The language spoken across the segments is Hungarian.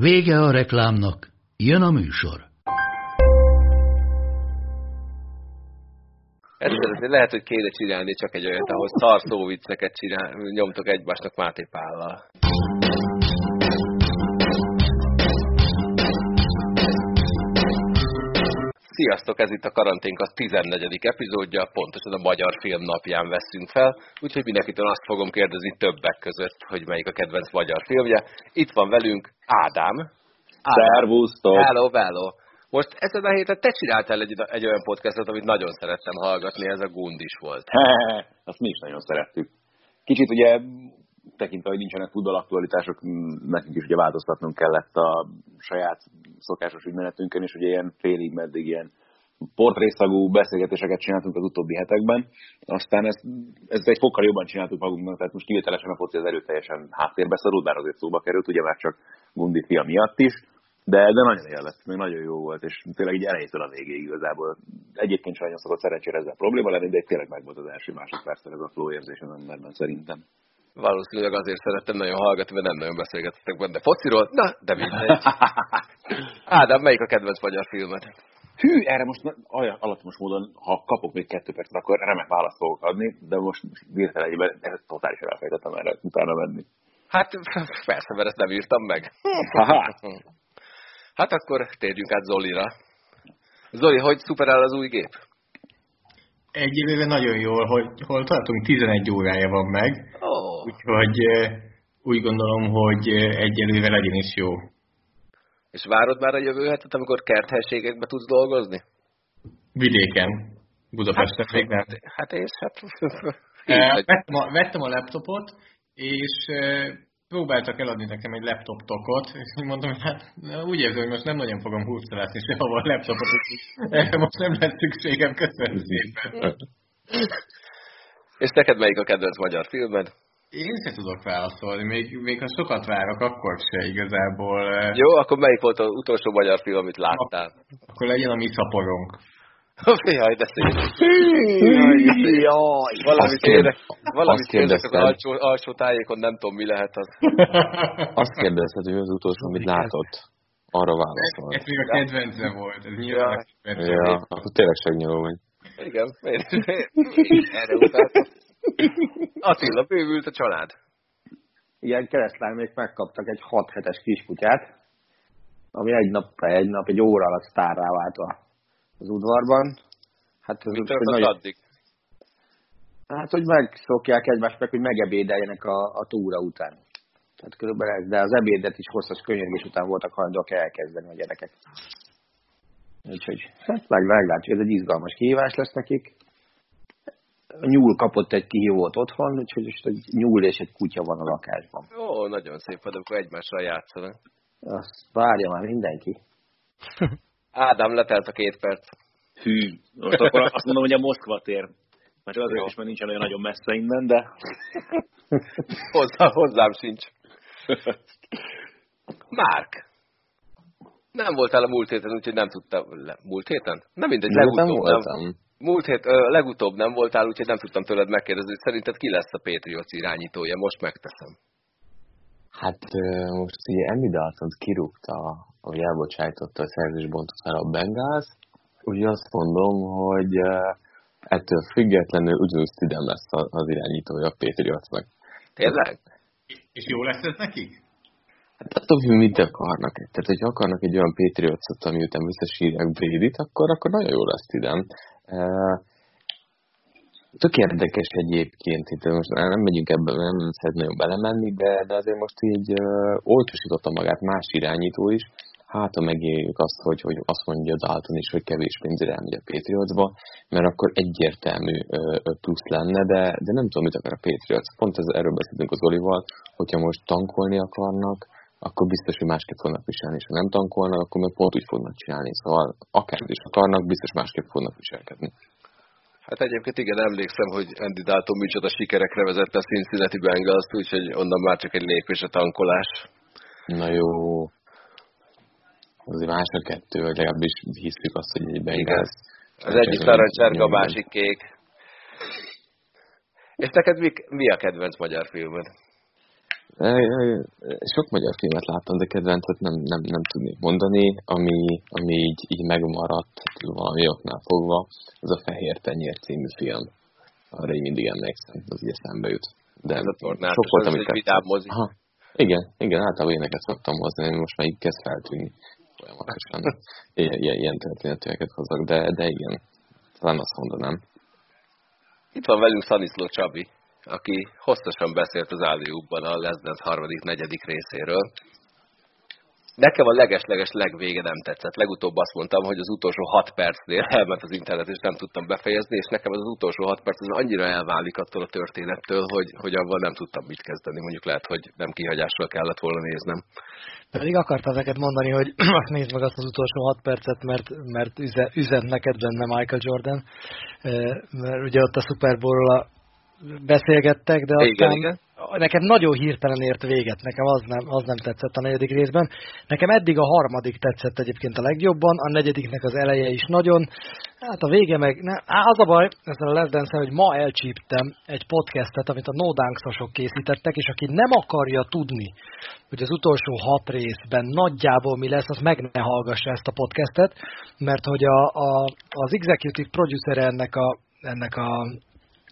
Vége a reklámnak, jön a műsor. Egyszer lehet, hogy kéne csinálni csak egy olyat, ahol szarszó vicceket csinál, nyomtok egymásnak Máté Pállal. Sziasztok, ez itt a karanténk a 14. epizódja, pontosan a Magyar Film napján veszünk fel, úgyhogy mindenkitől azt fogom kérdezni többek között, hogy melyik a kedvenc magyar filmje. Itt van velünk Ádám. Ádám. Szervusztok! Hello, hello! Most ezen a héten te csináltál egy, egy olyan podcastot, amit nagyon szerettem hallgatni, ez a Gundis volt. Azt mi is nagyon szerettük. Kicsit ugye tekintve, hogy nincsenek futballaktualitások, nekünk is ugye változtatnunk kellett a saját szokásos ügymenetünkön, és ugye ilyen félig meddig ilyen portrészagú beszélgetéseket csináltunk az utóbbi hetekben. Aztán ezt, ezt egy fokkal jobban csináltuk magunknak, tehát most kivételesen a foci az erőteljesen háttérbe szorult, bár azért szóba került, ugye már csak Gundi fia miatt is. De, de nagyon élvezett, még nagyon jó volt, és tényleg így elejétől a végéig igazából. Egyébként sajnos szokott szerencsére ezzel probléma lenni, de tényleg meg volt az első másodpercben ez a flow érzés az emberben szerintem. Valószínűleg azért szerettem nagyon hallgatni, mert nem nagyon beszélgettek benne fociról, na, de mindegy. Ádám, melyik a kedvenc magyar filmet? Hű, erre most alattomos módon, ha kapok még kettő percet, akkor remek választ fogok adni, de most hirtelen egyben totálisan elfejtettem erre utána menni. Hát persze, mert ezt nem írtam meg. Hát akkor térjünk át Zolira. Zoli, hogy szuperál az új gép? Egyelőre nagyon jól, hogy hol tartunk, 11 órája van meg. Úgyhogy úgy gondolom, hogy egyelőre legyen is jó. És várod már a jövő hetet, amikor kerthelységekbe tudsz dolgozni? Vidéken. Budapesten hát, még nem. Hát és hát... vettem, a, vettem a laptopot, és próbáltak eladni nekem egy laptop tokot, és mondtam, hogy hát úgy érzem, hogy most nem nagyon fogom húztalászni sehova a laptopot, erre most nem lesz szükségem, köszönöm szépen. És neked melyik a kedvenc magyar filmed? Én se tudok válaszolni, még, még ha sokat várok, akkor se igazából. Jó, akkor melyik volt az utolsó magyar film, amit láttál? Akkor legyen a mi szaporunk. Jaj, de szép. Jaj, valami tényleg, valami tényleg az alsó, alsó tájékon nem tudom, mi lehet az. Azt kérdezted, hogy az utolsó, amit látott. Arra válaszol. Ez még a kedvence volt, ez nyilván ja. a kedvence. Ja, akkor tényleg segnyoló vagy. Igen, erre utáltam. Attila, bővült a család. Igen, keresztlányok megkaptak egy 6 hetes kiskutyát, ami egy nap, egy nap, egy óra alatt sztárrá vált az udvarban. Hát ez Mit az nagyon... addig? Hát, hogy megszokják egymást meg, hogy megebédeljenek a, a túra után. Tehát körülbelül ez, de az ebédet is hosszas könyörgés után voltak hajlandóak elkezdeni a gyerekek. Úgyhogy, hát meg, meglátjuk, ez egy izgalmas kihívás lesz nekik. A nyúl kapott egy kihívót otthon, úgyhogy most egy nyúl és egy kutya van a lakásban. Ó, nagyon szép, hogy akkor egymással játszanak. Azt várja már mindenki. Ádám, letelt a két perc. Hű, most akkor azt mondom, hogy a Moszkva tér. Mert azért is, mert nincsen olyan nagyon messze innen, de... Hozzá, hozzám sincs. Márk. Nem voltál a múlt héten, úgyhogy nem tudtam. Le, múlt héten? Nem mindegy, legutóbb voltam. nem. Múlt hét, ö, legutóbb nem voltál, úgyhogy nem tudtam tőled megkérdezni, hogy szerinted ki lesz a Patriots irányítója. Most megteszem. Hát most ugye Emmy Dalton kirúgta, vagy elbocsájtotta a szerzésbontot fel a Bengals, úgyhogy azt mondom, hogy ettől függetlenül ugyanúgy Stidham lesz az irányítója a Patriotsnak. Tényleg? És jó lesz ez nekik? Hát attól függ, mit akarnak. Tehát, hogyha akarnak egy olyan Patriotsot, ami után visszasírják Brady-t, akkor, akkor nagyon jó lesz Stidham. Tök érdekes egyébként, itt most nem megyünk ebbe, nem szeretném nagyon belemenni, de, de azért most így uh, olcsosította magát más irányító is, hát ha megéljük azt, hogy, hogy azt mondja Dalton is, hogy kevés pénzre elmegy a Patriotsba, mert akkor egyértelmű uh, plusz lenne, de, de nem tudom, mit akar a Patriots. Pont ez, erről beszéltünk az Olival, hogyha most tankolni akarnak, akkor biztos, hogy másképp fognak viselni, és ha nem tankolnak, akkor meg pont úgy fognak csinálni. Szóval akár is akarnak, biztos másképp fognak viselkedni. Hát egyébként igen, emlékszem, hogy Andy Dalton micsoda sikerekre vezette a Cincinnati Bengals, úgyhogy onnan már csak egy lépés a tankolás. Na jó. Azért más a kettő, vagy legalábbis hiszük azt, hogy egy Bengals. Az egyik narancsárga, a másik kék. És neked mi, mi a kedvenc magyar filmed? Sok magyar filmet láttam, de kedvencet nem, nem, nem tudnék mondani. Ami, ami így, így megmaradt valami oknál fogva, az a Fehér Tenyér című film. Arra így mindig emlékszem, az így eszembe jut. De Ez a tornátos, sok volt, amit vidám mozi. Aha. Igen, igen, általában éneket szoktam hozni, most már így kezd feltűnni folyamatosan. Ilyen, ilyen, történeteket hozok, de, de igen, talán azt mondanám. Itt van velünk Szaniszló Csabi, aki hosszasan beszélt az Áliúbban a Les Dance harmadik, negyedik részéről. Nekem a leges-leges legvége nem tetszett. Legutóbb azt mondtam, hogy az utolsó hat percnél elment az internet, és nem tudtam befejezni, és nekem az, utolsó hat perc az annyira elválik attól a történettől, hogy, hogy abban nem tudtam mit kezdeni. Mondjuk lehet, hogy nem kihagyásról kellett volna néznem. Pedig akartam neked mondani, hogy azt nézd meg azt az utolsó hat percet, mert, mert üzent neked benne Michael Jordan, mert ugye ott a Super Bowl-ról beszélgettek, de aztán igen, igen. nekem nagyon hirtelen ért véget, nekem az nem, az nem tetszett a negyedik részben. Nekem eddig a harmadik tetszett egyébként a legjobban, a negyediknek az eleje is nagyon, hát a vége meg, ne, az a baj, ezzel a Les dance hogy ma elcsíptem egy podcastet, amit a No Dunksosok készítettek, és aki nem akarja tudni, hogy az utolsó hat részben nagyjából mi lesz, az meg ne hallgassa ezt a podcastet, mert hogy a, a, az executive producer ennek a, ennek a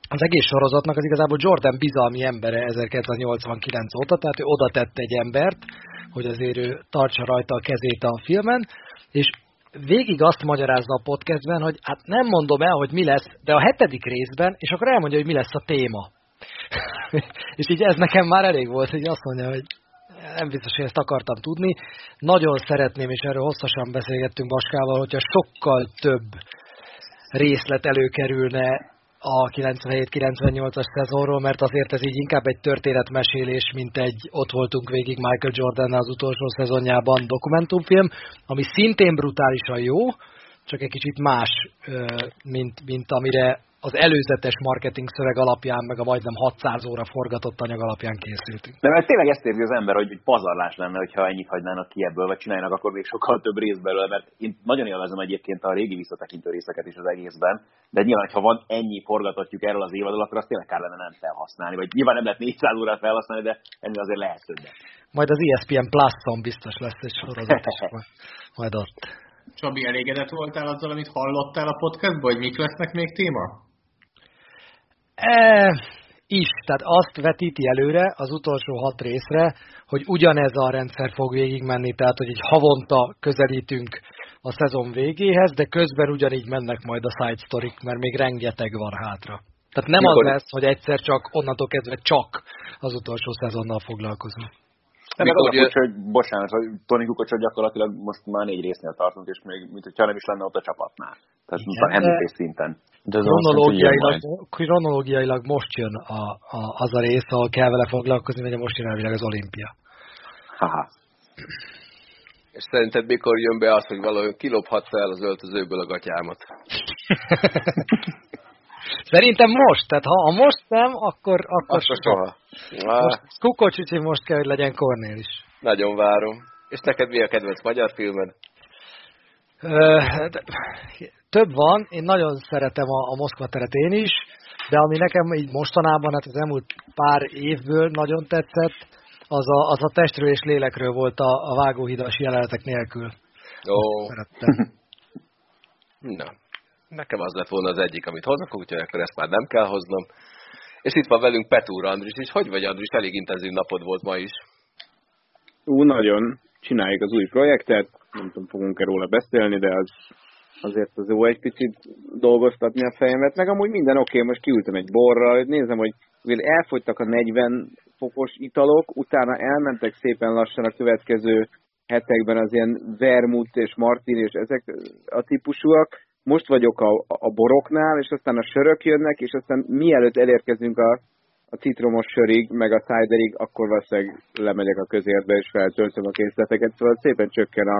az egész sorozatnak az igazából Jordan bizalmi embere 1989 óta, tehát ő oda tette egy embert, hogy azért ő tartsa rajta a kezét a filmen, és végig azt magyarázza a podcastben, hogy hát nem mondom el, hogy mi lesz, de a hetedik részben, és akkor elmondja, hogy mi lesz a téma. és így ez nekem már elég volt, hogy azt mondja, hogy nem biztos, hogy ezt akartam tudni. Nagyon szeretném, és erről hosszasan beszélgettünk Baskával, hogyha sokkal több részlet előkerülne a 97-98-as szezonról, mert azért ez így inkább egy történetmesélés, mint egy ott voltunk végig Michael Jordan az utolsó szezonjában dokumentumfilm, ami szintén brutálisan jó, csak egy kicsit más, mint, mint amire az előzetes marketing szöveg alapján, meg a majdnem 600 óra forgatott anyag alapján készültünk. De mert tényleg ezt érzi az ember, hogy, hogy pazarlás lenne, hogyha ennyit hagynának ki ebből, vagy csinálnak akkor még sokkal több rész belőle, mert én nagyon élvezem egyébként a régi visszatekintő részeket is az egészben, de nyilván, ha van ennyi forgatottjuk erről az évadról, akkor azt tényleg kár lenne nem felhasználni, vagy nyilván nem lehet 400 órát felhasználni, de ennél azért lehet többet. Majd az ESPN Plus-on biztos lesz egy sorozat majd ott. Csabi, elégedett voltál azzal, amit hallottál a podcastban, hogy mik lesznek még téma? E, is, tehát azt vetíti előre az utolsó hat részre, hogy ugyanez a rendszer fog végigmenni, tehát hogy egy havonta közelítünk a szezon végéhez, de közben ugyanígy mennek majd a side story mert még rengeteg van hátra. Tehát nem Mikor... az lesz, hogy egyszer csak onnantól kezdve csak az utolsó szezonnal foglalkozunk. Nem, meg az a hogy bocsánat, hogy Tony Kukocsot gyakorlatilag most már négy résznél tartunk, és még, mint hogyha nem is lenne ott a csapatnál. Tehát Igen, említés szinten. De kronológiailag, kronológiailag most jön a, a, az a rész, ahol kell vele foglalkozni, mert most jön elvileg az olimpia. Haha. És szerinted mikor jön be az, hogy valahogy kilophatsz el az öltözőből a gatyámat? Szerintem most, tehát ha most nem, akkor... akkor Azt soha. Most Kukocs most kell, hogy legyen Kornél is. Nagyon várom. És neked mi a kedvenc magyar filmed? több van, én nagyon szeretem a, a Moszkva teret én is, de ami nekem így mostanában, hát az elmúlt pár évből nagyon tetszett, az a, az a testről és lélekről volt a, a vágóhidas jelenetek nélkül. Ó. Szerettem. Na, nekem az lett volna az egyik, amit hozok, úgyhogy akkor ezt már nem kell hoznom. És itt van velünk Petúr Andris is. Hogy vagy Andris? Elég intenzív napod volt ma is. Ú, nagyon. Csináljuk az új projektet. Nem tudom, fogunk-e róla beszélni, de az azért az jó egy picit dolgoztatni a fejemet. Meg amúgy minden oké, okay, most kiültem egy borra, hogy nézem, hogy elfogytak a 40 fokos italok, utána elmentek szépen lassan a következő hetekben az ilyen vermut és martin és ezek a típusúak, most vagyok a, a boroknál, és aztán a sörök jönnek, és aztán mielőtt elérkezünk a, a citromos sörig, meg a ciderig, akkor valószínűleg lemegyek a közérbe és feltöltöm a készleteket, szóval szépen csökken a,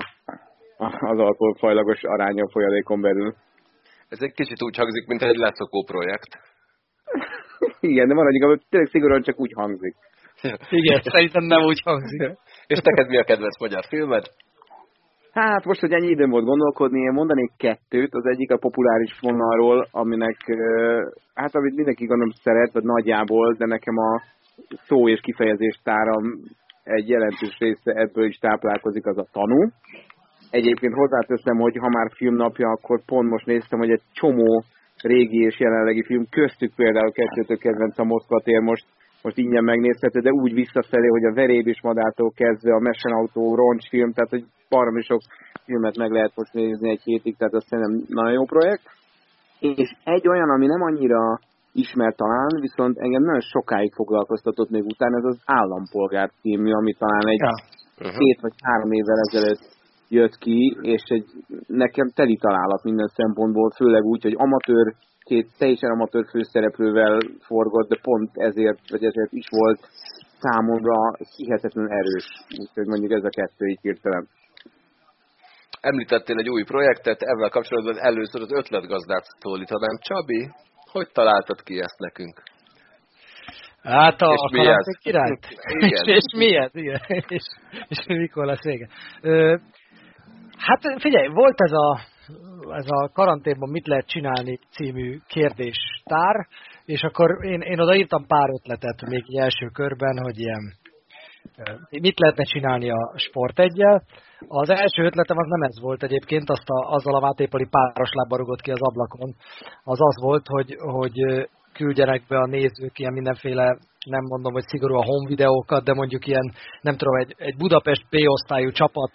a, az alkoholfajlagos aránya a folyadékon belül. Ez egy kicsit úgy hangzik, mint egy leszokó projekt. Igen, de maradjunk, hogy tényleg szigorúan csak úgy hangzik. Igen, szerintem nem úgy hangzik. És neked mi a kedvenc magyar filmed? Hát most, hogy ennyi időm volt gondolkodni, én mondanék kettőt. Az egyik a populáris vonalról, aminek, hát amit mindenki gondolom szeret, vagy nagyjából, de nekem a szó és kifejezés táram egy jelentős része ebből is táplálkozik, az a tanú. Egyébként hozzáteszem, hogy ha már filmnapja, akkor pont most néztem, hogy egy csomó régi és jelenlegi film, köztük például kettőtök kedvenc a Moszkva tér most, most ingyen megnézhető, de úgy visszafelé, hogy a Veréb is madától kezdve a Mesenautó roncsfilm, tehát hogy baromi sok filmet meg lehet most nézni egy hétig, tehát azt szerintem nagyon jó projekt. És egy olyan, ami nem annyira ismert talán, viszont engem nagyon sokáig foglalkoztatott még utána, ez az Állampolgár című, ami talán egy ja. uh-huh. két vagy három évvel ezelőtt jött ki, és egy nekem teli találat minden szempontból, főleg úgy, hogy amatőr, két teljesen amatőr főszereplővel forgott, de pont ezért, vagy ezért is volt számomra hihetetlen erős. Úgyhogy mondjuk ez a kettő így hirtelen. Említettél egy új projektet, ezzel kapcsolatban először az ötletgazdát szólítanám. Csabi, hogy találtad ki ezt nekünk? Hát a, és a karanték királyt? Igen. és, és miért? Igen. és, és mikor lesz vége? Ö, hát figyelj, volt ez a, ez a karanténban mit lehet csinálni című kérdéstár, és akkor én, én odaírtam pár ötletet még első körben, hogy ilyen mit lehetne csinálni a sport egyel. Az első ötletem az nem ez volt egyébként, azt a, azzal a Mátépoli páros lábba rugott ki az ablakon. Az az volt, hogy, hogy küldjenek be a nézők ilyen mindenféle, nem mondom, hogy szigorú a home videókat, de mondjuk ilyen, nem tudom, egy, egy Budapest B-osztályú csapat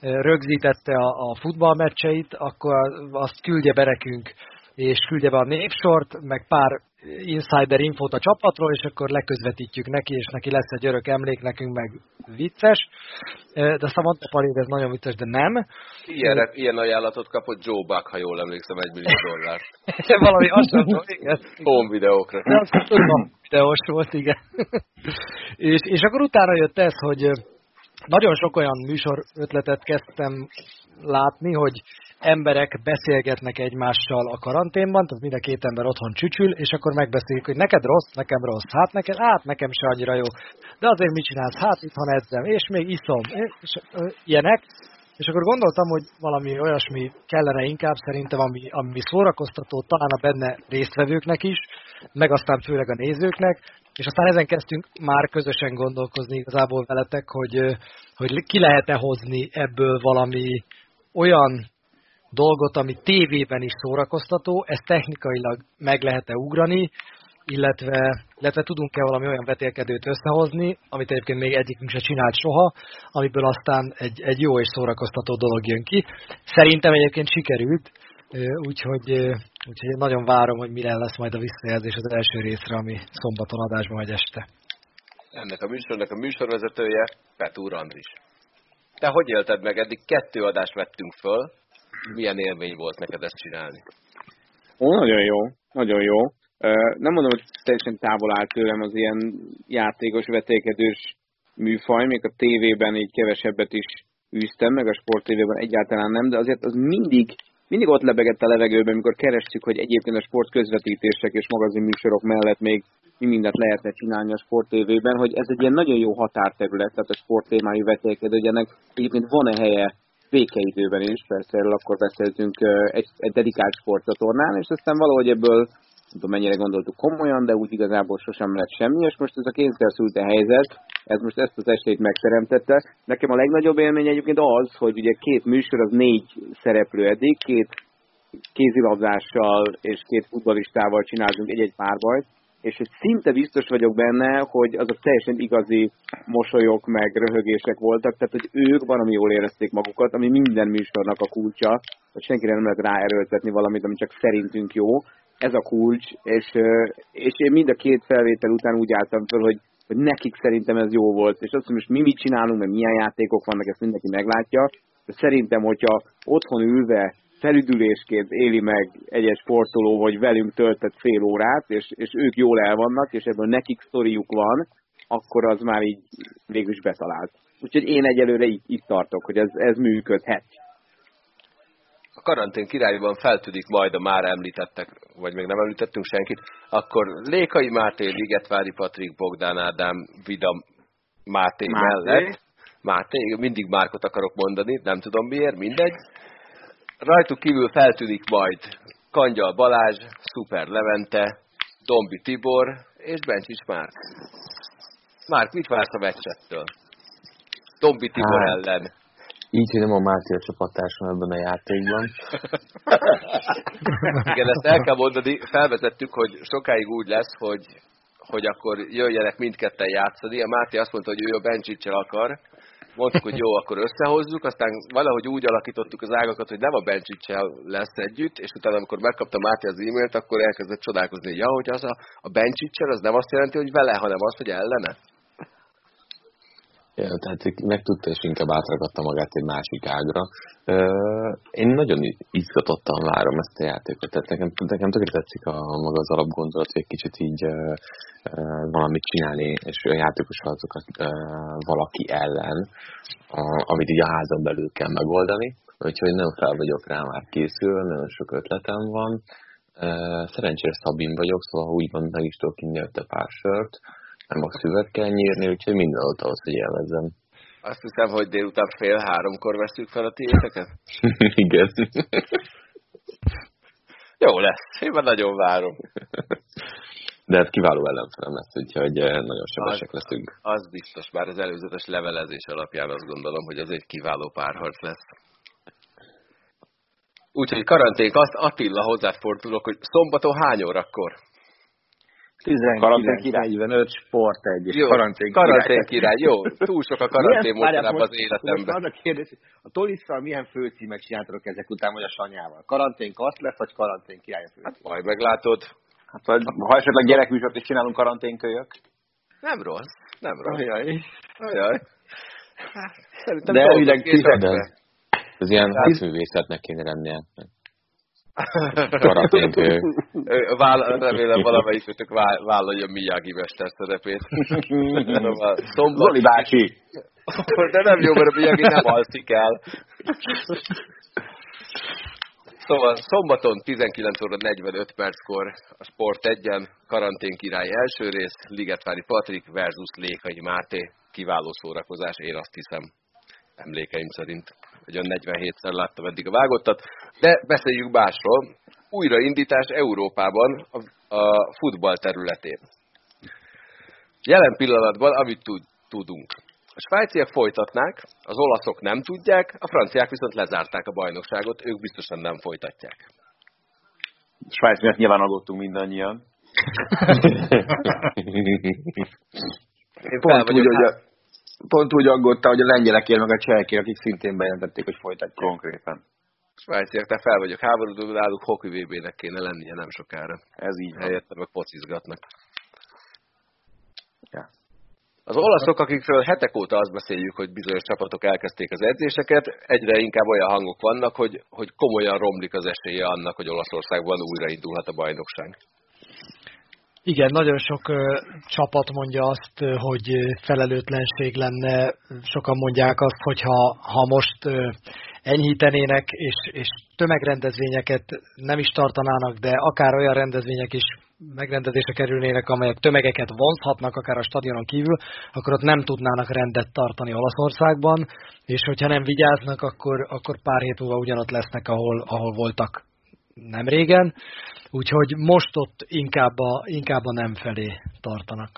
rögzítette a, a futballmeccseit, akkor azt küldje be nekünk, és küldje be a népsort, meg pár insider infót a csapatról, és akkor leközvetítjük neki, és neki lesz egy örök emlék, nekünk meg vicces. De aztán mondta Pali, ez nagyon vicces, de nem. Ilyen, ilyen ajánlatot kapott Joe Buck, ha jól emlékszem, egy millió dollár. Valami hasonló, igen. Home videókra. De azt tudom, videós volt, igen. és, és akkor utána jött ez, hogy nagyon sok olyan műsor ötletet kezdtem látni, hogy emberek beszélgetnek egymással a karanténban, tehát mind a két ember otthon csücsül, és akkor megbeszéljük, hogy neked rossz, nekem rossz, hát neked, hát nekem se annyira jó, de azért mit csinálsz, hát itthon edzem, és még iszom, és ilyenek, és akkor gondoltam, hogy valami olyasmi kellene inkább szerintem, ami, ami szórakoztató talán a benne résztvevőknek is, meg aztán főleg a nézőknek, és aztán ezen kezdtünk már közösen gondolkozni igazából veletek, hogy, hogy ki lehet-e hozni ebből valami olyan dolgot, ami tévében is szórakoztató, ezt technikailag meg lehet-e ugrani, illetve, illetve tudunk-e valami olyan vetélkedőt összehozni, amit egyébként még egyikünk se csinált soha, amiből aztán egy, egy jó és szórakoztató dolog jön ki. Szerintem egyébként sikerült, úgyhogy, úgyhogy nagyon várom, hogy mire lesz majd a visszajelzés az első részre, ami szombaton adásban vagy este. Ennek a műsornak a műsorvezetője Petúr Andris. Te hogy élted meg? Eddig kettő adást vettünk föl, milyen élmény volt neked ezt csinálni? Ó, nagyon jó, nagyon jó. Nem mondom, hogy teljesen távol állt tőlem az ilyen játékos, vetékedős műfaj, még a tévében így kevesebbet is űztem, meg a sporttévében egyáltalán nem, de azért az mindig, mindig ott lebegett a levegőben, amikor kerestük, hogy egyébként a sport közvetítések és magazinműsorok mellett még mi mindent lehetne csinálni a sporttévében, hogy ez egy ilyen nagyon jó határterület, tehát a sporttémájú vetélkedő, hogy ennek egyébként van-e helye békeidőben is, persze erről akkor beszéltünk egy, egy dedikált sportcsatornán, és aztán valahogy ebből nem tudom mennyire gondoltuk komolyan, de úgy igazából sosem lett semmi, és most ez a kényszerszülte helyzet, ez most ezt az esélyt megteremtette. Nekem a legnagyobb élmény egyébként az, hogy ugye két műsor, az négy szereplő eddig, két kézilabdással és két futbalistával csináltunk egy-egy párbajt, és hogy szinte biztos vagyok benne, hogy azok teljesen igazi mosolyok meg röhögések voltak, tehát hogy ők valami jól érezték magukat, ami minden műsornak a kulcsa, hogy senkire nem lehet ráerőltetni valamit, ami csak szerintünk jó. Ez a kulcs, és, és én mind a két felvétel után úgy álltam föl, hogy, hogy nekik szerintem ez jó volt, és azt, hogy most mi mit csinálunk, meg milyen játékok vannak, ezt mindenki meglátja, de szerintem, hogyha otthon ülve felüdülésként éli meg egyes sportoló, vagy velünk töltött fél órát, és, és ők jól el vannak, és ebből nekik sztoriuk van, akkor az már így végül is betalált. Úgyhogy én egyelőre itt, itt tartok, hogy ez, ez működhet. A karantén királyban feltűnik majd a már említettek, vagy még nem említettünk senkit, akkor Lékai Máté, Ligetvári Patrik, Bogdán Ádám, Vida Máté, Máté. mellett. Máté, mindig Márkot akarok mondani, nem tudom miért, mindegy. Rajtuk kívül feltűnik majd Kangyal Balázs, Szuper Levente, Dombi Tibor és Bencsics Márk. Márk, mit vársz a meccsettől? Dombi Tibor hát, ellen. Így, hogy nem a Máté a csapattársam ebben a játékban. Igen, ezt el kell mondani, felvezettük, hogy sokáig úgy lesz, hogy, hogy akkor jöjjenek mindketten játszani. A Máté azt mondta, hogy ő a Bencsicsel akar, mondtuk, hogy jó, akkor összehozzuk, aztán valahogy úgy alakítottuk az ágakat, hogy nem a Bencsicsel lesz együtt, és utána, amikor megkapta Máté az e-mailt, akkor elkezdett csodálkozni, ja, hogy az a, a Bencsicsel, az nem azt jelenti, hogy vele, hanem azt, hogy ellene. Ja, tehát megtudta, és inkább átragadta magát egy másik ágra. Én nagyon izgatottan várom ezt a játékot. Tehát nekem, nekem tökéletes tetszik a maga az alapgondolat, hogy egy kicsit így valamit csinálni, és olyan játékos feladatokat valaki ellen, amit így a házon belül kell megoldani. Úgyhogy nagyon fel vagyok rá már készül, nagyon sok ötletem van. Szerencsére Szabin vagyok, szóval úgymond meg is tudok inni pár sört nem a szüvet kell nyírni, úgyhogy minden ott ahhoz, hogy élvezzem. Azt hiszem, hogy délután fél háromkor veszük fel a tiéteket? Igen. Jó lesz, én már nagyon várom. De ez kiváló ellenfelem lesz, úgyhogy eh, nagyon sebesek leszünk. Az biztos, bár az előzetes levelezés alapján azt gondolom, hogy az egy kiváló párharc lesz. Úgyhogy karanténk azt Attila hozzáfordulok, hogy szombaton hány órakor? 19, király, 45, sport egy, jó, karantén, karantén király. Jó, túl sok a karantén mostanában az életemben. Az a kérdés, a Tolisszal milyen főcímek csináltok ezek után, vagy a Sanyával? Karantén kaszt lesz, vagy karantén király a Hát majd meglátod. Hát, vagy, ha esetleg gyerekműsort is csinálunk karanténkölyök. Nem rossz, nem rossz. Ajaj. Ajaj. Hát, szerintem De elvileg ez ilyen házművészetnek kéne lennie. Karatén Vál, remélem valamelyikőtök vállalja Miyagi mester szerepét. Zoli bácsi! De nem jó, mert Miyagi nem alszik el. Szóval szombaton 19 óra 45 perckor a Sport 1-en karantén király első rész, Ligetvári Patrik versus Lékai Máté. Kiváló szórakozás, én azt hiszem, emlékeim szerint hogy a 47-szer láttam eddig a vágottat, de beszéljük másról. Újraindítás Európában a, a futball területén. Jelen pillanatban, amit tud, tudunk. A svájciak folytatnák, az olaszok nem tudják, a franciák viszont lezárták a bajnokságot, ők biztosan nem folytatják. Svájc miatt nyilván aggódtunk mindannyian. Én pont úgy, hogy a, pont úgy aggódta, hogy a lengyelek él meg a csehek, akik szintén bejelentették, hogy folytatják. Konkrétan. Svájciak, te fel vagyok háborúdó, náluk hoki VB-nek kéne lennie nem sokára. Ez így Helyette meg pocizgatnak. Ja. Az olaszok, akikről hetek óta azt beszéljük, hogy bizonyos csapatok elkezdték az edzéseket, egyre inkább olyan hangok vannak, hogy, hogy komolyan romlik az esélye annak, hogy Olaszországban újraindulhat a bajnokság. Igen, nagyon sok ö, csapat mondja azt, hogy felelőtlenség lenne. Sokan mondják azt, hogy ha, ha most ö, enyhítenének, és, és tömegrendezvényeket nem is tartanának, de akár olyan rendezvények is megrendezésre kerülnének, amelyek tömegeket vonzhatnak, akár a stadionon kívül, akkor ott nem tudnának rendet tartani Olaszországban, és hogyha nem vigyáznak, akkor, akkor pár hét múlva ugyanott lesznek, ahol, ahol voltak nem régen. Úgyhogy most ott inkább a, inkább a nem felé tartanak.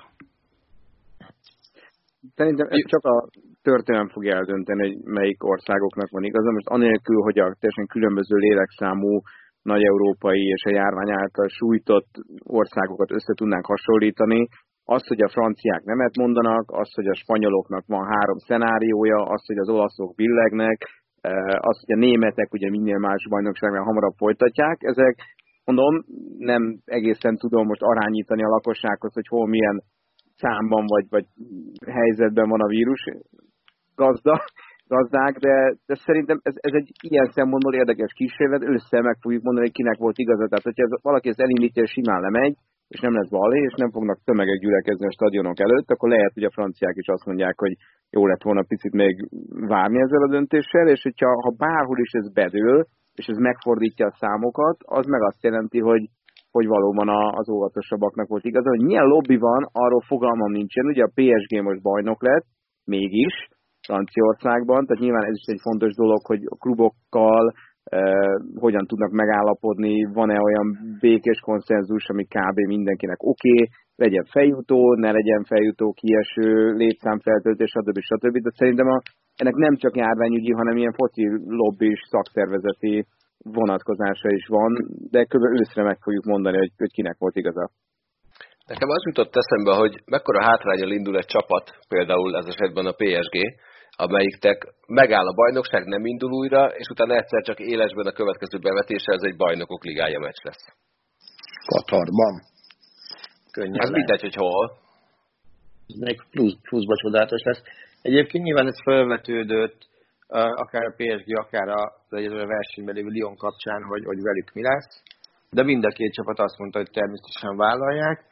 Szerintem ez csak a történelem fogja eldönteni, hogy melyik országoknak van igaza. Most anélkül, hogy a teljesen különböző lélekszámú nagy európai és a járvány által sújtott országokat össze tudnánk hasonlítani, az, hogy a franciák nemet mondanak, az, hogy a spanyoloknak van három szenáriója, az, hogy az olaszok billegnek, az, hogy a németek ugye minél más bajnokságnál hamarabb folytatják, ezek mondom, nem egészen tudom most arányítani a lakossághoz, hogy hol milyen számban vagy, vagy helyzetben van a vírus gazda, gazdák, de, de szerintem ez, ez egy ilyen szempontból érdekes kísérlet, össze meg fogjuk mondani, hogy kinek volt igaza. Tehát, hogyha ez, valaki ezt elindítja, simán lemegy, és nem lesz balé, és nem fognak tömegek gyülekezni a stadionok előtt, akkor lehet, hogy a franciák is azt mondják, hogy jó lett volna picit még várni ezzel a döntéssel, és hogyha ha bárhol is ez bedől, és ez megfordítja a számokat, az meg azt jelenti, hogy, hogy valóban az óvatosabbaknak volt igaz. Hogy milyen lobby van, arról fogalmam nincsen. Ugye a PSG most bajnok lett, mégis, Franciaországban, tehát nyilván ez is egy fontos dolog, hogy a klubokkal hogyan tudnak megállapodni, van-e olyan békés konszenzus, ami kb. mindenkinek oké, okay, legyen feljutó, ne legyen feljutó, kieső, létszámfeltöltés, stb. stb. De szerintem a, ennek nem csak járványügyi, hanem ilyen foci lobbis, szakszervezeti vonatkozása is van, de kb. őszre meg fogjuk mondani, hogy, hogy kinek volt igaza. Nekem az jutott eszembe, hogy mekkora hátrányal indul egy csapat, például ez esetben a PSG, amelyiknek megáll a bajnokság, nem indul újra, és utána egyszer csak élesben a következő bevetése ez egy bajnokok ligája meccs lesz. Katarban. Könnyen Ez mindegy, hogy hol. Még plusz, pluszba csodálatos lesz. Egyébként nyilván ez felvetődött, akár a PSG, akár a, a versenyben lévő Lyon kapcsán, hogy, hogy velük mi lesz. De mind a két csapat azt mondta, hogy természetesen vállalják,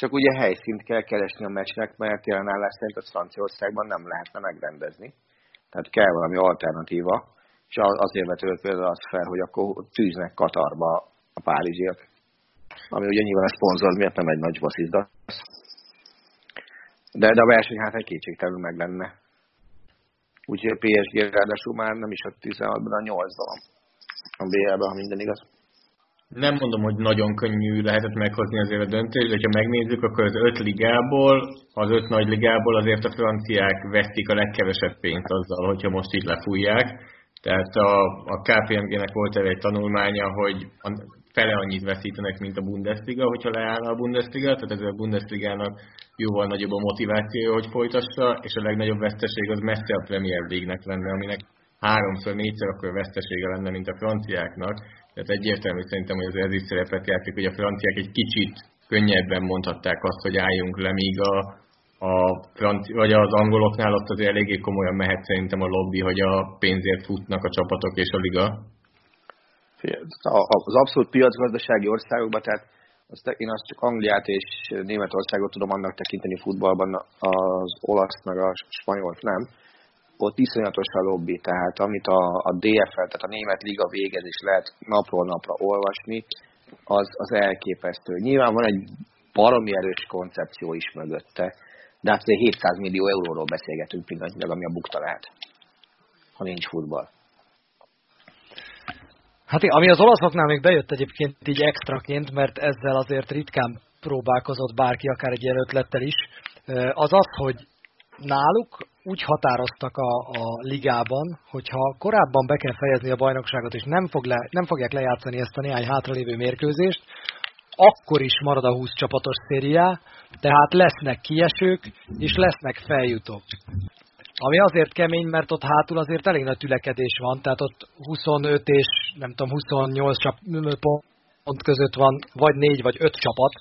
csak ugye helyszínt kell keresni a meccsnek, mert jelen állás szerint a Franciaországban nem lehetne megrendezni. Tehát kell valami alternatíva, és azért vetődött például az fel, hogy akkor tűznek Katarba a párizsiak. Ami ugye nyilván a szponzor miatt nem egy nagy vasszizda. De, de a verseny hát egy kétségtelenül meg lenne. Úgyhogy a PSG ráadásul már nem is a 16-ban, a 8-ban van. A BL-ben, ha minden igaz nem mondom, hogy nagyon könnyű lehetett meghozni azért a döntést, de ha megnézzük, akkor az öt ligából, az öt nagy ligából azért a franciák veszik a legkevesebb pénzt azzal, hogyha most itt lefújják. Tehát a, a KPMG-nek volt egy tanulmánya, hogy a fele annyit veszítenek, mint a Bundesliga, hogyha leállna a Bundesliga, tehát ez a Bundesligának jóval nagyobb a motiváció, hogy folytassa, és a legnagyobb veszteség az messze a Premier League-nek lenne, aminek háromszor, négyszer akkor vesztesége lenne, mint a franciáknak. Tehát egyértelmű szerintem, hogy ez is szerepet játszik, hogy a franciák egy kicsit könnyebben mondhatták azt, hogy álljunk le, míg a, a franci, vagy az angoloknál ott azért eléggé komolyan mehet szerintem a lobby, hogy a pénzért futnak a csapatok és a liga. Az abszolút piacgazdasági országokban, tehát azt, én azt csak Angliát és Németországot tudom annak tekinteni futballban, az olasz meg a spanyolt nem ott iszonyatos a lobby, tehát amit a, a DFL, tehát a Német Liga végez és lehet napról napra olvasni, az, az elképesztő. Nyilván van egy baromi erős koncepció is mögötte, de hát 700 millió euróról beszélgetünk pillanatnyilag, ami a bukta lehet, ha nincs futball. Hát ami az olaszoknál még bejött egyébként így extraként, mert ezzel azért ritkán próbálkozott bárki, akár egy ilyen ötlettel is, az az, hogy náluk úgy határoztak a, a ligában, hogyha korábban be kell fejezni a bajnokságot, és nem, fog le, nem fogják lejátszani ezt a néhány hátralévő mérkőzést, akkor is marad a 20 csapatos szériá, tehát lesznek kiesők, és lesznek feljutók. Ami azért kemény, mert ott hátul azért elég nagy tülekedés van, tehát ott 25 és nem tudom, 28 csap, pont között van vagy 4 vagy 5 csapat,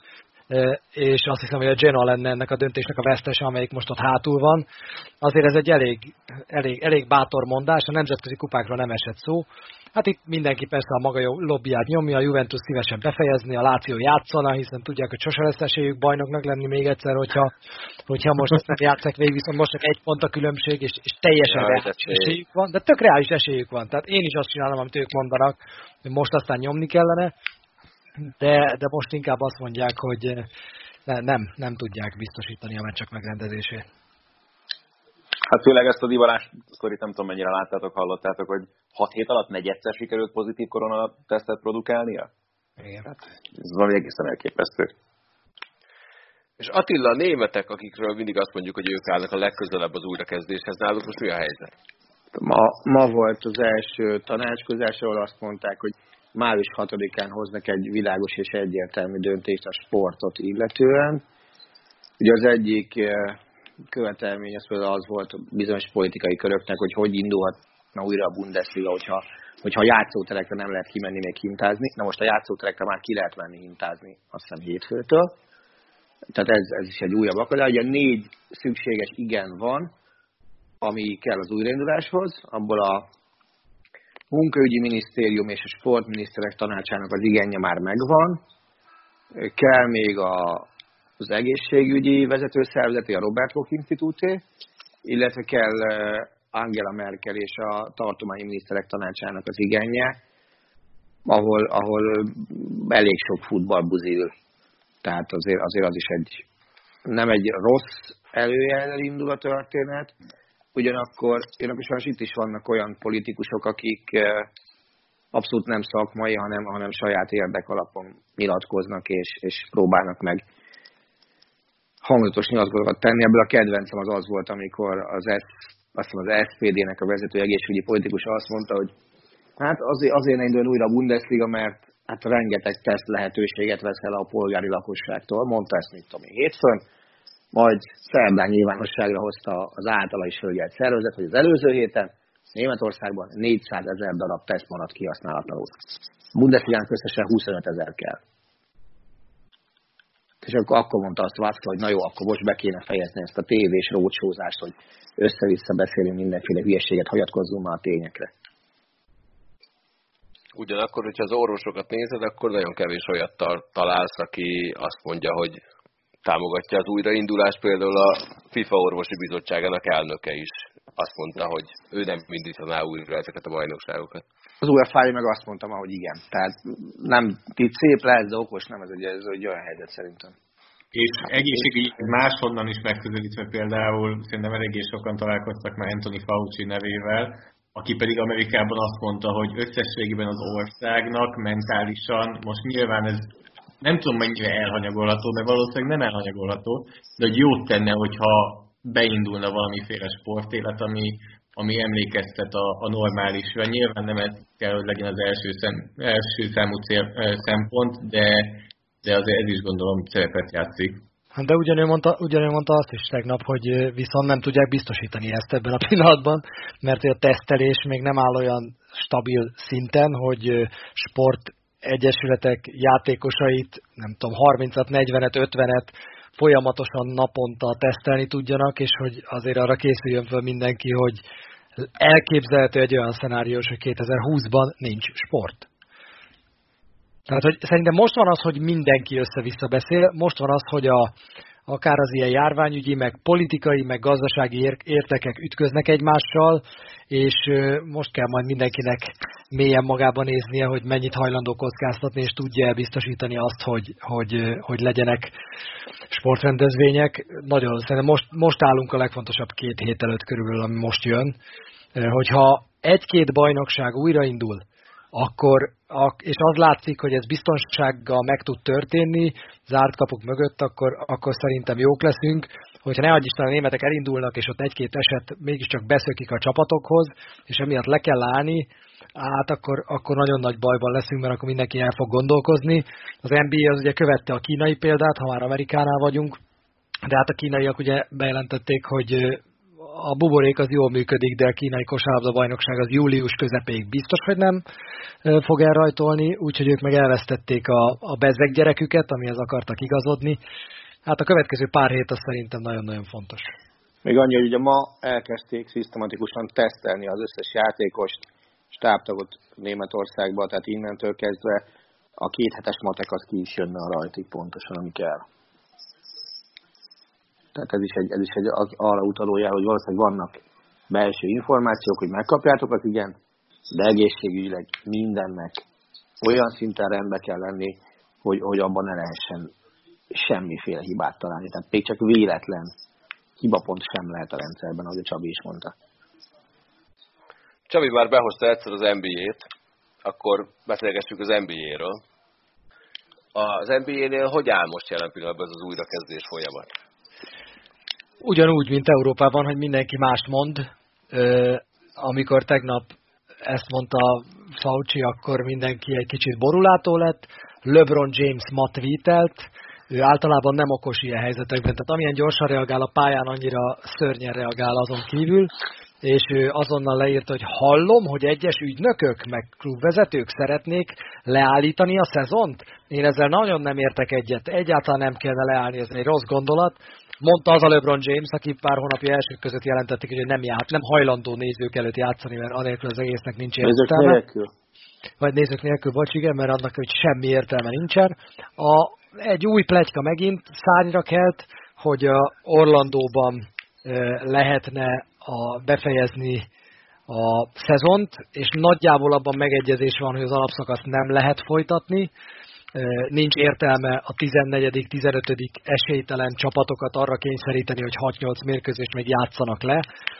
és azt hiszem, hogy a Genoa lenne ennek a döntésnek a vesztese, amelyik most ott hátul van. Azért ez egy elég, elég, elég bátor mondás, a nemzetközi kupákról nem esett szó. Hát itt mindenki persze a maga jó lobbyát nyomja, a Juventus szívesen befejezni, a Láció játszana, hiszen tudják, hogy sose lesz esélyük bajnoknak lenni még egyszer, hogyha, hogyha most ezt nem játszák végig, viszont most csak egy pont a különbség, és, és teljesen ja, reális esélyük van, de tök reális esélyük van. Tehát én is azt csinálom, amit ők mondanak, hogy most aztán nyomni kellene, de, de most inkább azt mondják, hogy eh, ne, nem, nem tudják biztosítani a meccsek megrendezését. Hát főleg ezt a divalás sztorit nem tudom mennyire láttátok, hallottátok, hogy 6 hét alatt negyedszer sikerült pozitív koronatesztet produkálnia? Igen. Hát ez valami egészen elképesztő. És Attila, a németek, akikről mindig azt mondjuk, hogy ők állnak a legközelebb az újrakezdéshez, náluk most mi a helyzet? Ma, ma volt az első tanácskozás, ahol azt mondták, hogy május 6-án hoznak egy világos és egyértelmű döntést a sportot illetően. Ugye az egyik eh, követelmény az az volt bizonyos politikai köröknek, hogy hogy indulhatna újra a Bundesliga, hogyha, hogyha a játszóterekre nem lehet kimenni még hintázni. Na most a játszóterekre már ki lehet menni hintázni, azt hiszem hétfőtől. Tehát ez, ez is egy újabb akadály. Ugye négy szükséges igen van, ami kell az újrainduláshoz, abból a munkaügyi minisztérium és a sportminiszterek tanácsának az igénye már megvan, kell még a, az egészségügyi vezetőszervezeti, a Robert Koch Institute, illetve kell Angela Merkel és a tartományi miniszterek tanácsának az igénye, ahol, ahol elég sok futball buzil. Tehát azért, azért az is egy, nem egy rossz előjellel indul a történet, ugyanakkor, ugyanakkor sajnos itt is vannak olyan politikusok, akik abszolút nem szakmai, hanem, hanem saját érdek alapon nyilatkoznak és, és próbálnak meg hangzatos nyilatkozatokat tenni. Ebből a kedvencem az az volt, amikor az, S, azt hiszem az SPD-nek a vezető egészségügyi politikus azt mondta, hogy hát azért, azért ne induljon újra a Bundesliga, mert hát rengeteg teszt lehetőséget vesz el a polgári lakosságtól. Mondta ezt, mit tudom én, hétfőn. Majd szerdán nyilvánosságra hozta az általa is hölgyelt szervezet, hogy az előző héten Németországban 400 ezer darab teszt maradt kihasználatlanul. Bundesligának összesen 25 ezer kell. És akkor, akkor mondta azt Vászló, hogy na jó, akkor most be kéne fejezni ezt a tévés rócsózást, hogy össze-vissza beszélünk mindenféle hülyeséget, hagyatkozzunk már a tényekre. Ugyanakkor, hogyha az orvosokat nézed, akkor nagyon kevés olyat találsz, aki azt mondja, hogy támogatja az újraindulást, például a FIFA orvosi bizottságának elnöke is azt mondta, hogy ő nem indítaná újra ezeket a bajnokságokat. Az UEFA meg azt mondtam, hogy igen. Tehát nem itt szép lehet, de okos nem, ez egy, ez egy olyan helyzet szerintem. És egészségügyi máshonnan is megközelítve például szerintem eléggé sokan találkoztak már Anthony Fauci nevével, aki pedig Amerikában azt mondta, hogy összességében az országnak mentálisan, most nyilván ez nem tudom mennyire elhanyagolható, de valószínűleg nem elhanyagolható, de hogy jót tenne, hogyha beindulna valamiféle sportélet, ami, ami emlékeztet a, a normálisra. Nyilván nem ez kell, hogy legyen az első, szem, első számú cél, szempont, de, de azért ez is gondolom szerepet játszik. Hát de ugyanő mondta, ugyanő mondta azt is tegnap, hogy viszont nem tudják biztosítani ezt ebben a pillanatban, mert a tesztelés még nem áll olyan stabil szinten, hogy sport egyesületek játékosait, nem tudom, 30-at, 40-et, 50-et folyamatosan naponta tesztelni tudjanak, és hogy azért arra készüljön fel mindenki, hogy elképzelhető egy olyan szenáriós, hogy 2020-ban nincs sport. Tehát, hogy szerintem most van az, hogy mindenki össze-vissza beszél, most van az, hogy a, akár az ilyen járványügyi, meg politikai, meg gazdasági értekek ütköznek egymással, és most kell majd mindenkinek mélyen magában néznie, hogy mennyit hajlandó kockáztatni, és tudja biztosítani azt, hogy, hogy, hogy legyenek sportrendezvények. Nagyon szerintem most, most állunk a legfontosabb két hét előtt körülbelül, ami most jön, hogyha egy-két bajnokság újraindul, akkor, és az látszik, hogy ez biztonsággal meg tud történni, zárt kapuk mögött, akkor, akkor szerintem jók leszünk. Hogyha ne adj Isten, a németek elindulnak, és ott egy-két eset mégiscsak beszökik a csapatokhoz, és emiatt le kell állni, hát akkor, akkor nagyon nagy bajban leszünk, mert akkor mindenki el fog gondolkozni. Az NBA az ugye követte a kínai példát, ha már Amerikánál vagyunk, de hát a kínaiak ugye bejelentették, hogy a buborék az jól működik, de a kínai kosárlabda bajnokság az július közepéig biztos, hogy nem fog elrajtolni, úgyhogy ők meg elvesztették a, a bezzeg gyereküket, amihez akartak igazodni. Hát a következő pár hét az szerintem nagyon-nagyon fontos. Még annyi, hogy ugye ma elkezdték szisztematikusan tesztelni az összes játékost, stábtagot Németországba, tehát innentől kezdve a kéthetes matek az ki is jönne a rajtig pontosan, ami kell. Tehát ez is egy, ez is egy arra utaló hogy valószínűleg vannak belső információk, hogy megkapjátok az igen, de egészségügyileg mindennek olyan szinten rendbe kell lenni, hogy, hogy abban ne lehessen semmiféle hibát találni. Tehát még csak véletlen hibapont sem lehet a rendszerben, ahogy a Csabi is mondta. Csabi már behozta egyszer az NBA-t, akkor beszélgessük az NBA-ről. Az NBA-nél hogy áll most jelen pillanatban ez az újrakezdés folyamat? Ugyanúgy, mint Európában, hogy mindenki mást mond. Amikor tegnap ezt mondta Fauci, akkor mindenki egy kicsit borulátó lett. LeBron James ma tweetelt, ő általában nem okos ilyen helyzetekben, tehát amilyen gyorsan reagál a pályán, annyira szörnyen reagál azon kívül, és ő azonnal leírta, hogy hallom, hogy egyes ügynökök, meg klubvezetők szeretnék leállítani a szezont. Én ezzel nagyon nem értek egyet, egyáltalán nem kellene leállni, ez egy rossz gondolat Mondta az a LeBron James, aki pár hónapja elsők között jelentették, hogy nem ját, nem hajlandó nézők előtt játszani, mert anélkül az egésznek nincs értelme. Nézők nélkül? Vagy nézők nélkül, bocs, igen, mert annak hogy semmi értelme nincsen. A, egy új pletyka megint szárnyra kelt, hogy a Orlandóban lehetne a, befejezni a szezont, és nagyjából abban megegyezés van, hogy az alapszakaszt nem lehet folytatni, nincs értelme a 14 15 esélytelen csapatokat arra kényszeríteni, hogy 6-8 mérkőzést még játszanak le.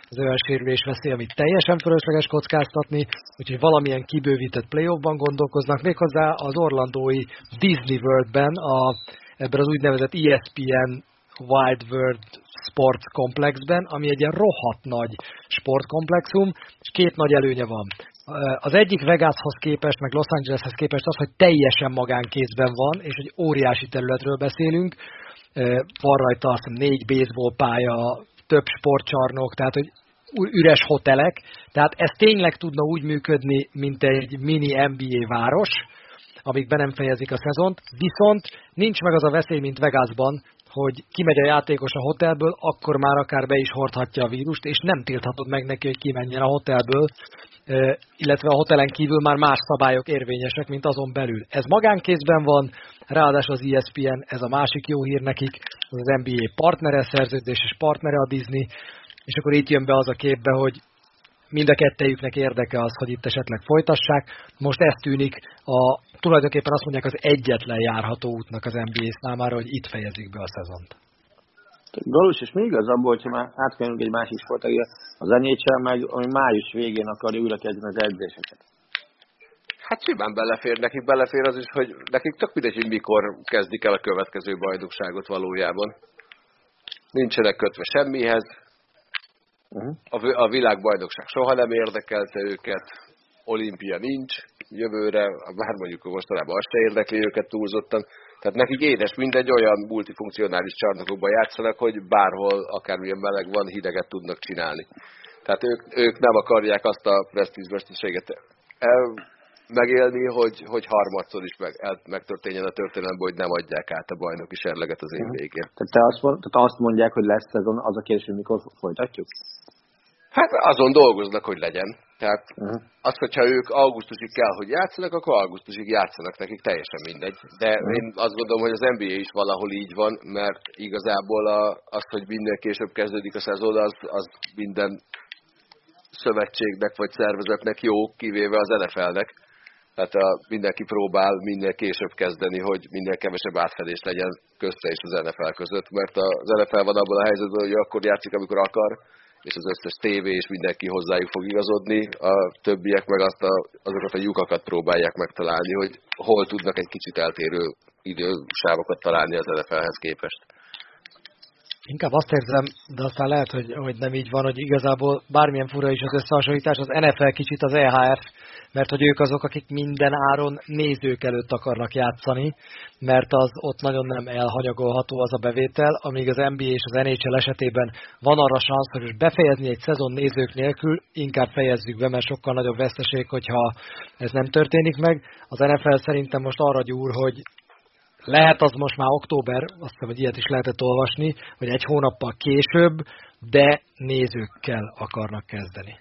Az olyan sérülés veszély, amit teljesen fölösleges kockáztatni, úgyhogy valamilyen kibővített playoffban gondolkoznak, méghozzá az orlandói Disney Worldben, a, ebben az úgynevezett ESPN Wild World Sports Complexben, ami egy ilyen rohadt nagy sportkomplexum, és két nagy előnye van. Az egyik Vegashoz képest, meg Los Angeleshez képest az, hogy teljesen magánkézben van, és egy óriási területről beszélünk. Van rajta azt hiszem négy baseball pálya, több sportcsarnok, tehát hogy üres hotelek, tehát ez tényleg tudna úgy működni, mint egy mini NBA város, amíg be nem fejezik a szezont, viszont nincs meg az a veszély, mint Vegasban, hogy kimegy a játékos a hotelből, akkor már akár be is hordhatja a vírust, és nem tilthatod meg neki, hogy kimenjen a hotelből, illetve a hotelen kívül már más szabályok érvényesek, mint azon belül. Ez magánkézben van, ráadásul az ESPN, ez a másik jó hír nekik, az NBA partnere, szerződéses partnere a Disney, és akkor itt jön be az a képbe, hogy mind a kettejüknek érdeke az, hogy itt esetleg folytassák. Most ez tűnik a, tulajdonképpen azt mondják az egyetlen járható útnak az NBA számára, hogy itt fejezik be a szezont. Galus, és még az abból, hogyha már átkönyvünk egy másik sportágra, az NHL meg ami május végén akarja újra kezdeni az edzéseket. Hát simán belefér, nekik belefér az is, hogy nekik tök mindegy, hogy mikor kezdik el a következő bajnokságot valójában. Nincsenek kötve semmihez, Uh-huh. A, a világbajnokság soha nem érdekelte őket, olimpia nincs, jövőre, bár mondjuk mostanában az se érdekli őket túlzottan, tehát nekik édes mindegy olyan multifunkcionális csarnokokban játszanak, hogy bárhol, akármilyen meleg van, hideget tudnak csinálni. Tehát ők, ők nem akarják azt a presztízveszteséget megélni, hogy, hogy harmadszor is meg, el, megtörténjen a történelemben, hogy nem adják át a bajnoki serleget az év mhm. végén. Tehát, te azt, tehát azt mondják, hogy lesz szezon, az a kérdés, hogy mikor folytatjuk? Hát azon dolgoznak, hogy legyen. Tehát uh-huh. az, hogyha ők augusztusig kell, hogy játszanak, akkor augusztusig játszanak nekik, teljesen mindegy. De uh-huh. én azt gondolom, hogy az NBA is valahol így van, mert igazából a, az, hogy minden később kezdődik a szezon, az, az minden szövetségnek vagy szervezetnek jó, kivéve az NFL-nek. Tehát a, mindenki próbál minél később kezdeni, hogy minél kevesebb átfedés legyen közte és az NFL között, mert az NFL van abban a helyzetben, hogy akkor játszik, amikor akar, és az összes tévé és mindenki hozzájuk fog igazodni, a többiek meg azt a, azokat a lyukakat próbálják megtalálni, hogy hol tudnak egy kicsit eltérő idősávokat találni az NFL-hez képest. Inkább azt érzem, de aztán lehet, hogy, hogy nem így van, hogy igazából bármilyen fura is az összehasonlítás, az NFL kicsit az EHF, mert hogy ők azok, akik minden áron nézők előtt akarnak játszani, mert az ott nagyon nem elhanyagolható az a bevétel, amíg az NBA és az NHL esetében van arra szansz, hogy befejezni egy szezon nézők nélkül, inkább fejezzük be, mert sokkal nagyobb veszteség, hogyha ez nem történik meg. Az NFL szerintem most arra gyúr, hogy lehet az most már október, azt hiszem, hogy ilyet is lehetett olvasni, hogy egy hónappal később, de nézőkkel akarnak kezdeni.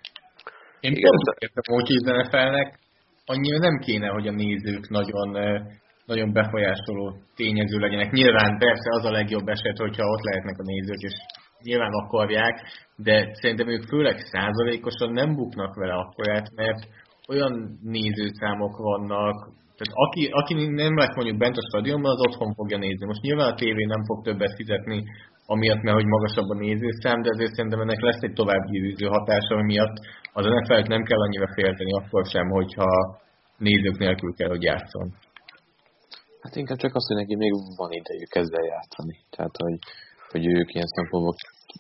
Én pont értem, hogy NFL-nek annyira nem kéne, hogy a nézők nagyon, nagyon befolyásoló tényező legyenek. Nyilván persze az a legjobb eset, hogyha ott lehetnek a nézők, és nyilván akarják, de szerintem ők főleg százalékosan nem buknak vele akkorát, mert olyan nézőszámok vannak, tehát aki, aki nem lesz mondjuk bent a stadionban, az otthon fogja nézni. Most nyilván a tévé nem fog többet fizetni, amiatt, mert hogy magasabb a nézőszám, de azért szerintem ennek lesz egy további űző hatása, miatt az nfl nem kell annyira félteni akkor sem, hogyha nézők nélkül kell, hogy játszon. Hát inkább csak azt, hogy neki még van idejük ezzel játszani. Tehát, hogy, hogy ők ilyen szempontból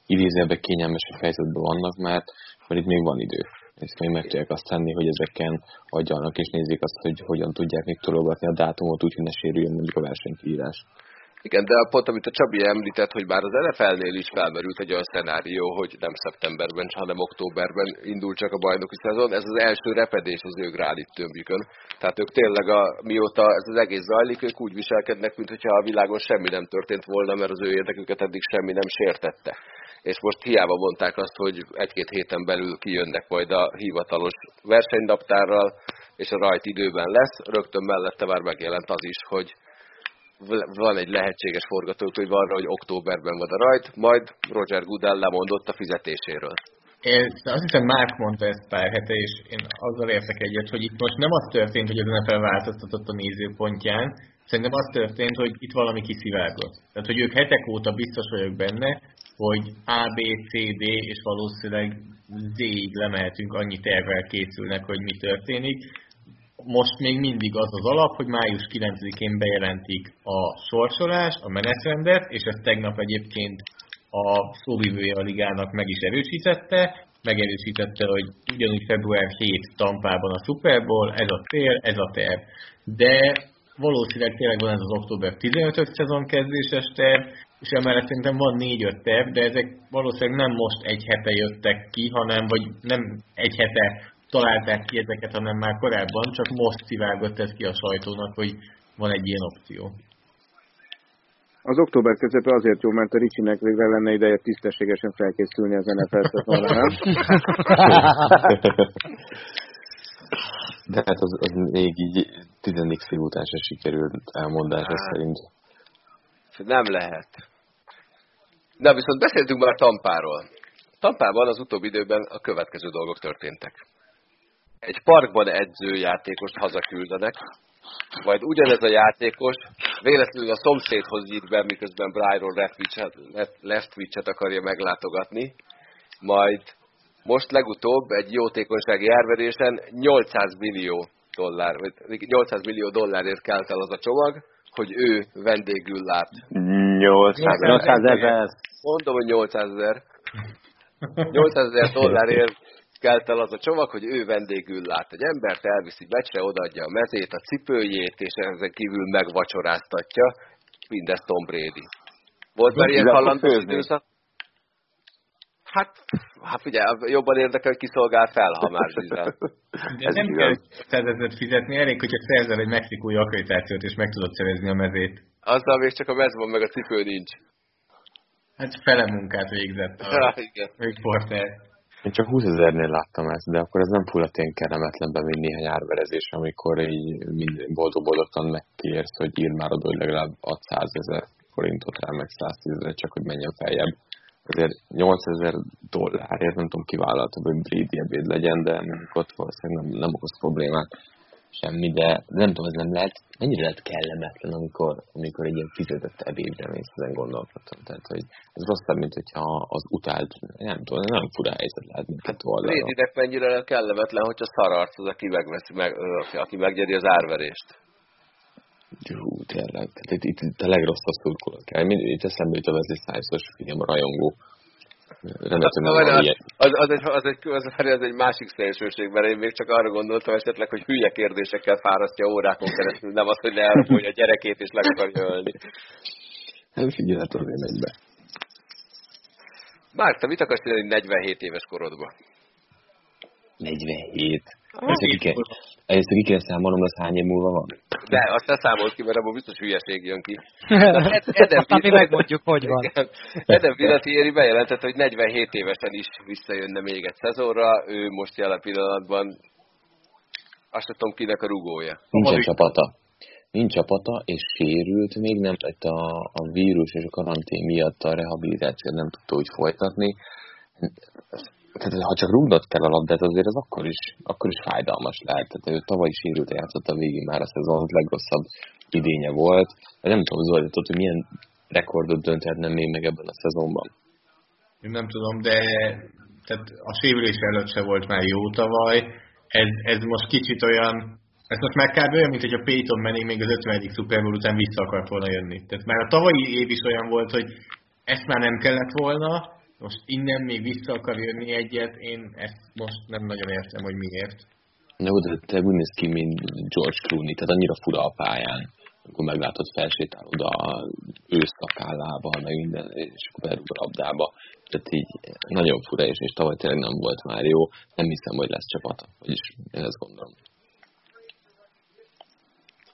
idézőben kényelmesebb helyzetben vannak, mert, mert itt még van idő és még meg tudják azt tenni, hogy ezeken adjanak és nézik azt, hogy hogyan tudják még tologatni a dátumot úgy, hogy ne sérüljön mondjuk a versenykírás. Igen, de pont amit a Csabi említett, hogy már az NFL-nél is felmerült egy olyan szenárió, hogy nem szeptemberben, hanem októberben indul csak a bajnoki szezon. Ez az első repedés az ő gránit tömbjükön. Tehát ők tényleg, a, mióta ez az egész zajlik, ők úgy viselkednek, mintha a világon semmi nem történt volna, mert az ő érdeküket eddig semmi nem sértette. És most hiába mondták azt, hogy egy-két héten belül kijönnek majd a hivatalos versenynaptárral, és a rajt időben lesz, rögtön mellette már megjelent az is, hogy van egy lehetséges forgatókönyv arra, hogy októberben van a rajt, majd Roger Goodell lemondott a fizetéséről. Én azt hiszem, Márk mondta ezt pár hete, és én azzal értek egyet, hogy itt most nem az történt, hogy az NFL változtatott a nézőpontján, szerintem az történt, hogy itt valami kiszivárgott. Tehát, hogy ők hetek óta biztos vagyok benne, hogy A, B, C, D, és valószínűleg Z-ig lemehetünk, annyi tervvel készülnek, hogy mi történik most még mindig az az alap, hogy május 9-én bejelentik a sorsolás, a menetrendet, és ezt tegnap egyébként a szóvivője a ligának meg is erősítette, megerősítette, hogy ugyanúgy február 7 Tampában a Super Bowl, ez a cél, ez a terv. De valószínűleg tényleg van ez az október 15 szezon kezdéses terv, és emellett szerintem van 4-5 terv, de ezek valószínűleg nem most egy hete jöttek ki, hanem vagy nem egy hete találták ki ezeket, hanem már korábban, csak most szivárgott ez ki a sajtónak, hogy van egy ilyen opció. Az október közepe azért jó, mert a Ricsinek végre lenne ideje tisztességesen felkészülni az NFL szezonra? De hát az, az még így 10 fél után se sikerült elmondása szerint. Nem lehet. De viszont beszéltünk már Tampáról. Tampában az utóbbi időben a következő dolgok történtek egy parkban edző játékost hazaküldenek, majd ugyanez a játékos véletlenül a szomszédhoz nyit be, miközben Brian Leftwich-et akarja meglátogatni, majd most legutóbb egy jótékonysági árverésen 800 millió dollár, 800 millió dollárért kelt el az a csomag, hogy ő vendégül lát. 800 ezer. Mondom, hogy 800 ezer. 800 ezer dollárért kelt el az a csomag, hogy ő vendégül lát egy embert, elviszi becsre, odaadja a mezét, a cipőjét, és ezen kívül megvacsoráztatja. Mindezt Tom Brady. Volt már ilyen halandós időszak? Hát, hát ugye, jobban érdekel, hogy kiszolgál fel, ha már zsizsel. De Ez nem igaz. kell szezezet fizetni, elég, hogyha szerzel egy mexikói akkreditációt, és meg tudod szerezni a mezét. Azzal még csak a mez van, meg a cipő nincs. Hát fele munkát végzett a ja, igen. porter. Én csak 20 ezernél láttam ezt, de akkor ez nem fulladt ilyen kellemetlenben, mint néhány árverezés, amikor így boldog-boldogtan megkérsz, hogy ír már oda, hogy legalább 600 ezer forintot rá, meg 110 ezer, csak hogy menjen feljebb. Azért 8000 dollárért nem tudom kivállalta, hogy Brady ebéd legyen, de ott valószínűleg nem, nem okoz problémát semmi, de nem tudom, ez nem lehet, mennyire lehet kellemetlen, amikor, amikor egy ilyen fizetett ebédre mész, ezen gondolkodtam. Tehát, hogy ez rosszabb, mint hogyha az utált, nem tudom, nem fura helyzet lehet mindket oldalra. Lédinek mennyire kellemetlen, hogyha szararc az, aki megveszi, meg, aki megnyeri az árverést. Hú, tényleg. Tehát itt, itt, itt a legrosszabb szurkolók. Itt eszembe jut a Wesley Snipes-os film, rajongó Rendetlen az, az, az, egy, az, egy, az, az egy másik szélsőség, mert én még csak arra gondoltam esetleg, hogy hülye kérdésekkel fárasztja órákon keresztül, nem az, hogy leelfogja a gyerekét és meg akarja ölni. Nem figyelj, hát azért megy be. Márk, te mit akarsz csinálni 47 éves korodban? 47. Először ki, kell, először ki kell számolnom, az hány év múlva van? De azt ne számolt ki, mert abból biztos hülyeség jön ki. Aztán mi megmondjuk, hogy van. Eden Vinatieri bejelentette, hogy 47 évesen is visszajönne még egy szezonra. Ő most jelen pillanatban azt tudom kinek a rugója. Nincsen csapata. Nincs csapata, és sérült még nem, itt a, a vírus és a karantén miatt a rehabilitációt nem tudta úgy folytatni tehát ha csak rúgnod kell a labdát, azért az akkor is, akkor is fájdalmas lehet. Tehát ő tavaly is sérült játszott a végén már a szezon, az legrosszabb idénye volt. Nem tudom, Zolja, tudod, hogy milyen rekordot dönthetne még meg ebben a szezonban? Én nem tudom, de tehát a sérülés előtt se volt már jó tavaly. Ez, ez most kicsit olyan, ez most már kb. olyan, mint hogy a Peyton Manning még az 50. Super Bowl után vissza akart volna jönni. Tehát már a tavalyi év is olyan volt, hogy ezt már nem kellett volna, most innen még vissza akar jönni egyet, én ezt most nem nagyon értem, hogy miért. Na, de te úgy néz ki, mint George Clooney, tehát annyira fura a pályán. amikor meglátod, felsétál oda őszakállába, meg minden, és akkor berúg a labdába. Tehát így nagyon fura, és, és tavaly tényleg nem volt már jó. Nem hiszem, hogy lesz csapata. Vagyis én ezt gondolom.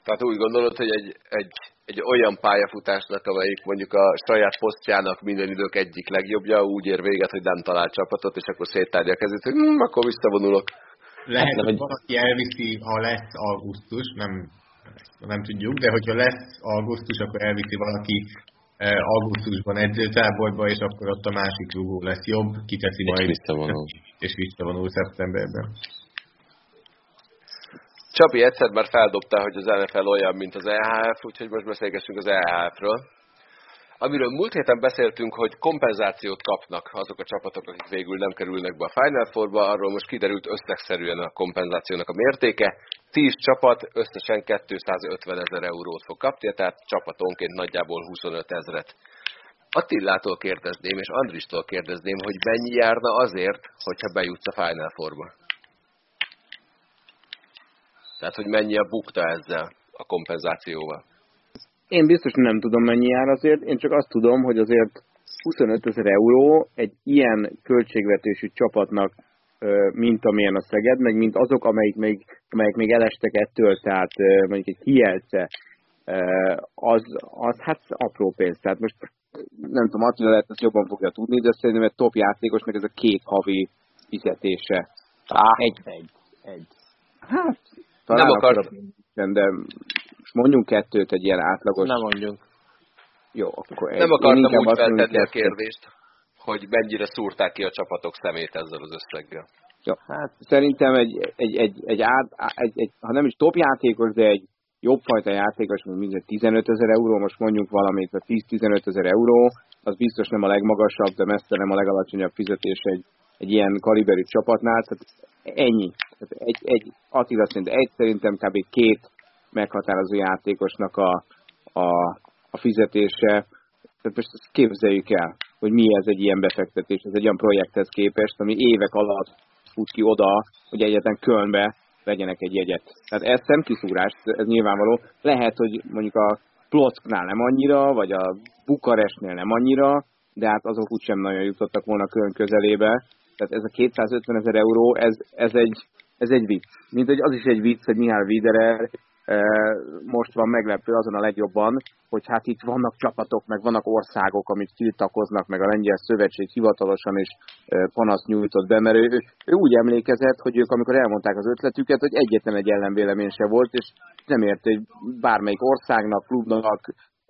Tehát úgy gondolod, hogy egy, egy, egy olyan pályafutásnak, amelyik mondjuk a saját posztjának minden idők egyik legjobbja, úgy ér véget, hogy nem talál csapatot, és akkor széttárja a kezét, hogy hm, akkor visszavonulok. Lehet, hát, hogy valaki elviszi, ha lesz augusztus, nem, nem tudjuk, de hogyha lesz augusztus, akkor elviszi valaki eh, augusztusban edzőtáborba, és akkor ott a másik rúgó lesz jobb, kiteszi majd, és visszavonul szeptemberben. Csapi egyszer már feldobta, hogy az NFL olyan, mint az EHF, úgyhogy most beszélgessünk az EHF-ről. Amiről múlt héten beszéltünk, hogy kompenzációt kapnak azok a csapatok, akik végül nem kerülnek be a Final Four-ba, arról most kiderült összegszerűen a kompenzációnak a mértéke. 10 csapat összesen 250 ezer eurót fog kapni, tehát csapatonként nagyjából 25 ezeret. Attillától kérdezném, és Andristól kérdezném, hogy mennyi járna azért, hogyha bejutsz a Final Four-ba? Tehát, hogy mennyi a bukta ezzel a kompenzációval? Én biztos nem tudom mennyi jár azért, én csak azt tudom, hogy azért 25 ezer euró egy ilyen költségvetésű csapatnak, mint amilyen a Szeged, meg mint azok, amelyik még, amelyik még elestek ettől, tehát mondjuk egy hielce, az, az hát apró pénz. Tehát most nem tudom, Attila lehet ezt jobban fogja tudni, de szerintem egy top játékosnak ez a két havi fizetése. Á, egy, egy, egy. Hát, talán nem akar... de most mondjunk kettőt egy ilyen átlagos... Nem mondjunk. Jó, akkor Nem akartam úgy feltenni a kérdést, hogy mennyire szúrták ki a csapatok szemét ezzel az összeggel. Jó, hát szerintem egy, egy, egy, egy, át, egy, egy, ha nem is top játékos, de egy jobb fajta játékos, mint minden 15 ezer euró, most mondjuk valamit, a 10-15 ezer euró, az biztos nem a legmagasabb, de messze nem a legalacsonyabb fizetés egy, egy ilyen kaliberű csapatnál, tehát ennyi. Tehát egy, egy, Attila szerint egy, szerintem kb. két meghatározó játékosnak a, a, a fizetése. Tehát most ezt képzeljük el, hogy mi ez egy ilyen befektetés, ez egy olyan projekthez képest, ami évek alatt fut ki oda, hogy egyetlen Kölnbe vegyenek egy jegyet. Tehát ez nem kiszúrás, ez nyilvánvaló. Lehet, hogy mondjuk a Plocknál nem annyira, vagy a Bukarestnél nem annyira, de hát azok úgysem nagyon jutottak volna Köln közelébe. Tehát ez a 250 ezer euró, ez, ez, egy, ez egy vicc. Mint hogy az is egy vicc, hogy Mihály Widerer most van meglepő azon a legjobban, hogy hát itt vannak csapatok, meg vannak országok, amik tiltakoznak, meg a Lengyel Szövetség hivatalosan is panaszt nyújtott be, mert ő, ő úgy emlékezett, hogy ők amikor elmondták az ötletüket, hogy egyetlen egy ellenvélemény se volt, és nem ért, hogy bármelyik országnak, klubnak,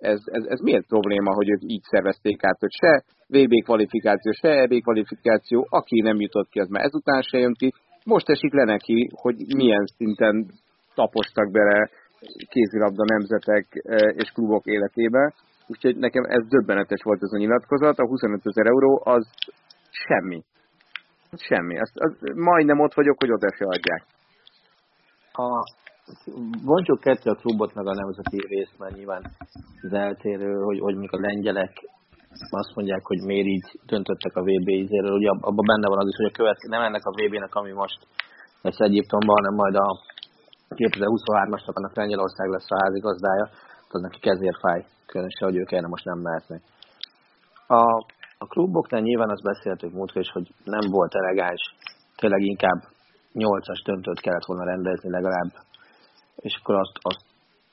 ez, ez, ez miért probléma, hogy ők így szervezték át, hogy se VB kvalifikáció, se EB kvalifikáció, aki nem jutott ki, az már ezután se jön ki. Most esik le neki, hogy milyen szinten tapostak bele kézilabda nemzetek e, és klubok életébe. Úgyhogy nekem ez döbbenetes volt ez a nyilatkozat. A 25 ezer euró az semmi. Semmi. Azt, az, majdnem ott vagyok, hogy oda se adják. A, mondjuk kettő a klubot meg a nemzeti részt, mert nyilván az eltérő, hogy, hogy mikor a lengyelek. Azt mondják, hogy miért így döntöttek a VB izéről, ugye abban benne van az is, hogy a követ, nem ennek a VB-nek, ami most lesz Egyiptomban, hanem majd a 2023-asnak annak Lengyelország lesz a házigazdája, az neki kezért fáj, különösen, hogy ők erre most nem mehetnek. A, a kluboknál nyilván azt beszéltük múltkor is, hogy nem volt elegáns, tényleg inkább 8-as döntőt kellett volna rendezni legalább, és akkor azt, azt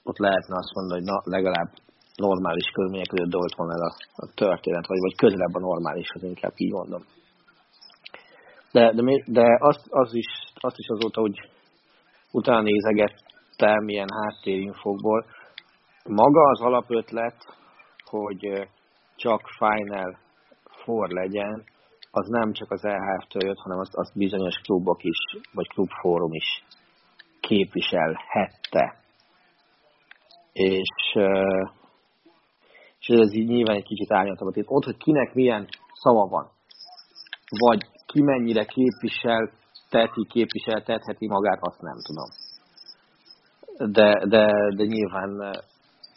ott lehetne azt mondani, hogy na, legalább normális körülmények között dolt volna a, a történet, vagy, vagy közelebb a normálishoz, inkább így mondom. De, de, de azt, az is, azt is azóta, hogy utána nézegettem ilyen háttérinfokból. Maga az alapötlet, hogy csak Final for legyen, az nem csak az EHF-től jött, hanem azt, azt bizonyos klubok is, vagy klubfórum is képviselhette. És, és ez így nyilván egy kicsit árnyaltabb. Ott, hogy kinek milyen szava van, vagy ki mennyire képvisel teheti, képviseltetheti magát, azt nem tudom. De, de, de nyilván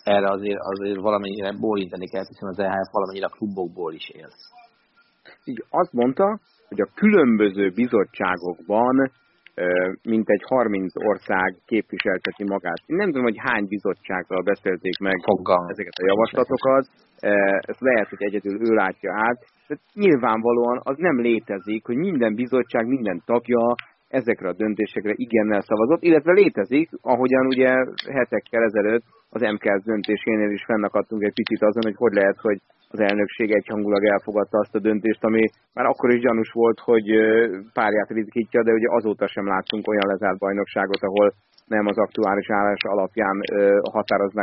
erre azért, azért valamennyire bólintani kell, hiszen az EHF valamennyire a klubokból is él. Így azt mondta, hogy a különböző bizottságokban mint egy 30 ország képviselteti magát. Én nem tudom, hogy hány bizottsággal beszélték meg Fogalmam. ezeket a javaslatokat, ezt lehet, hogy egyedül ő látja át, de nyilvánvalóan az nem létezik, hogy minden bizottság, minden tagja ezekre a döntésekre igennel szavazott, illetve létezik, ahogyan ugye hetekkel ezelőtt az MKS döntésénél is fennakadtunk egy picit azon, hogy hogy lehet, hogy az elnökség egyhangulag elfogadta azt a döntést, ami már akkor is gyanús volt, hogy párját ritkítja, de ugye azóta sem láttunk olyan lezárt bajnokságot, ahol nem az aktuális állás alapján ö,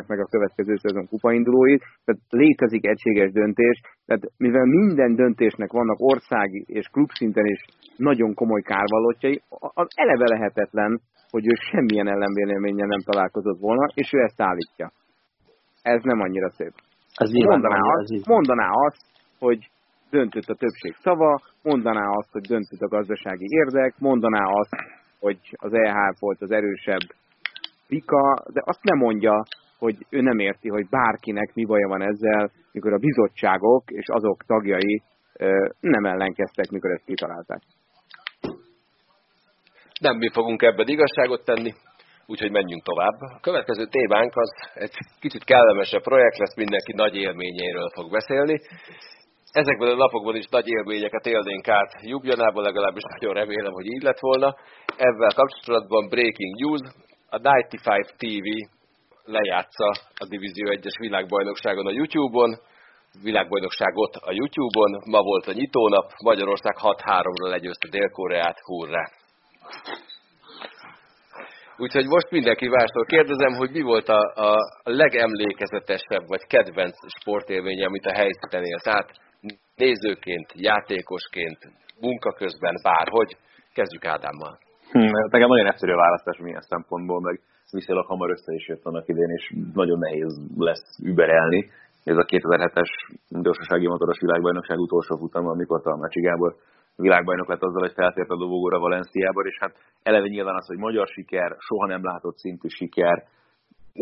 meg a következő szezon kupaindulóit. Tehát létezik egységes döntés, tehát mivel minden döntésnek vannak országi és klubszinten is nagyon komoly kárvalótjai, az eleve lehetetlen, hogy ő semmilyen ellenvéleménnyel nem találkozott volna, és ő ezt állítja. Ez nem annyira szép. Ez nyilván Mondaná nem azt, mondaná azt, hogy döntött a többség szava, mondaná azt, hogy döntött a gazdasági érdek, mondaná azt, hogy az EH volt az erősebb vika, de azt nem mondja, hogy ő nem érti, hogy bárkinek mi baja van ezzel, mikor a bizottságok és azok tagjai nem ellenkeztek, mikor ezt kitalálták. Nem mi fogunk ebben igazságot tenni, úgyhogy menjünk tovább. A következő témánk az egy kicsit kellemesebb projekt lesz, mindenki nagy élményéről fog beszélni. Ezekben a napokban is nagy élményeket élnénk át Jubjanában, legalábbis nagyon remélem, hogy így lett volna. Ezzel kapcsolatban breaking news, a 95 TV lejátsza a Divízió 1-es világbajnokságon a YouTube-on, világbajnokságot a YouTube-on, ma volt a nyitónap, Magyarország 6-3-ra legyőzte Dél-Koreát, hurrá! Úgyhogy most mindenki mástól kérdezem, hogy mi volt a, a legemlékezetesebb vagy kedvenc sportélménye, amit a helyszínen élt át, nézőként, játékosként, munka közben, bárhogy. Kezdjük Ádámmal. Hm, nekem nagyon egyszerű a választás milyen szempontból, meg viszonylag hamar össze is jött annak idén, és nagyon nehéz lesz überelni. Ez a 2007-es gyorsasági motoros világbajnokság utolsó futama, amikor Talmácsi Gábor világbajnok lett azzal, hogy feltért a dobogóra Valenciába, és hát eleve nyilván az, hogy magyar siker, soha nem látott szintű siker,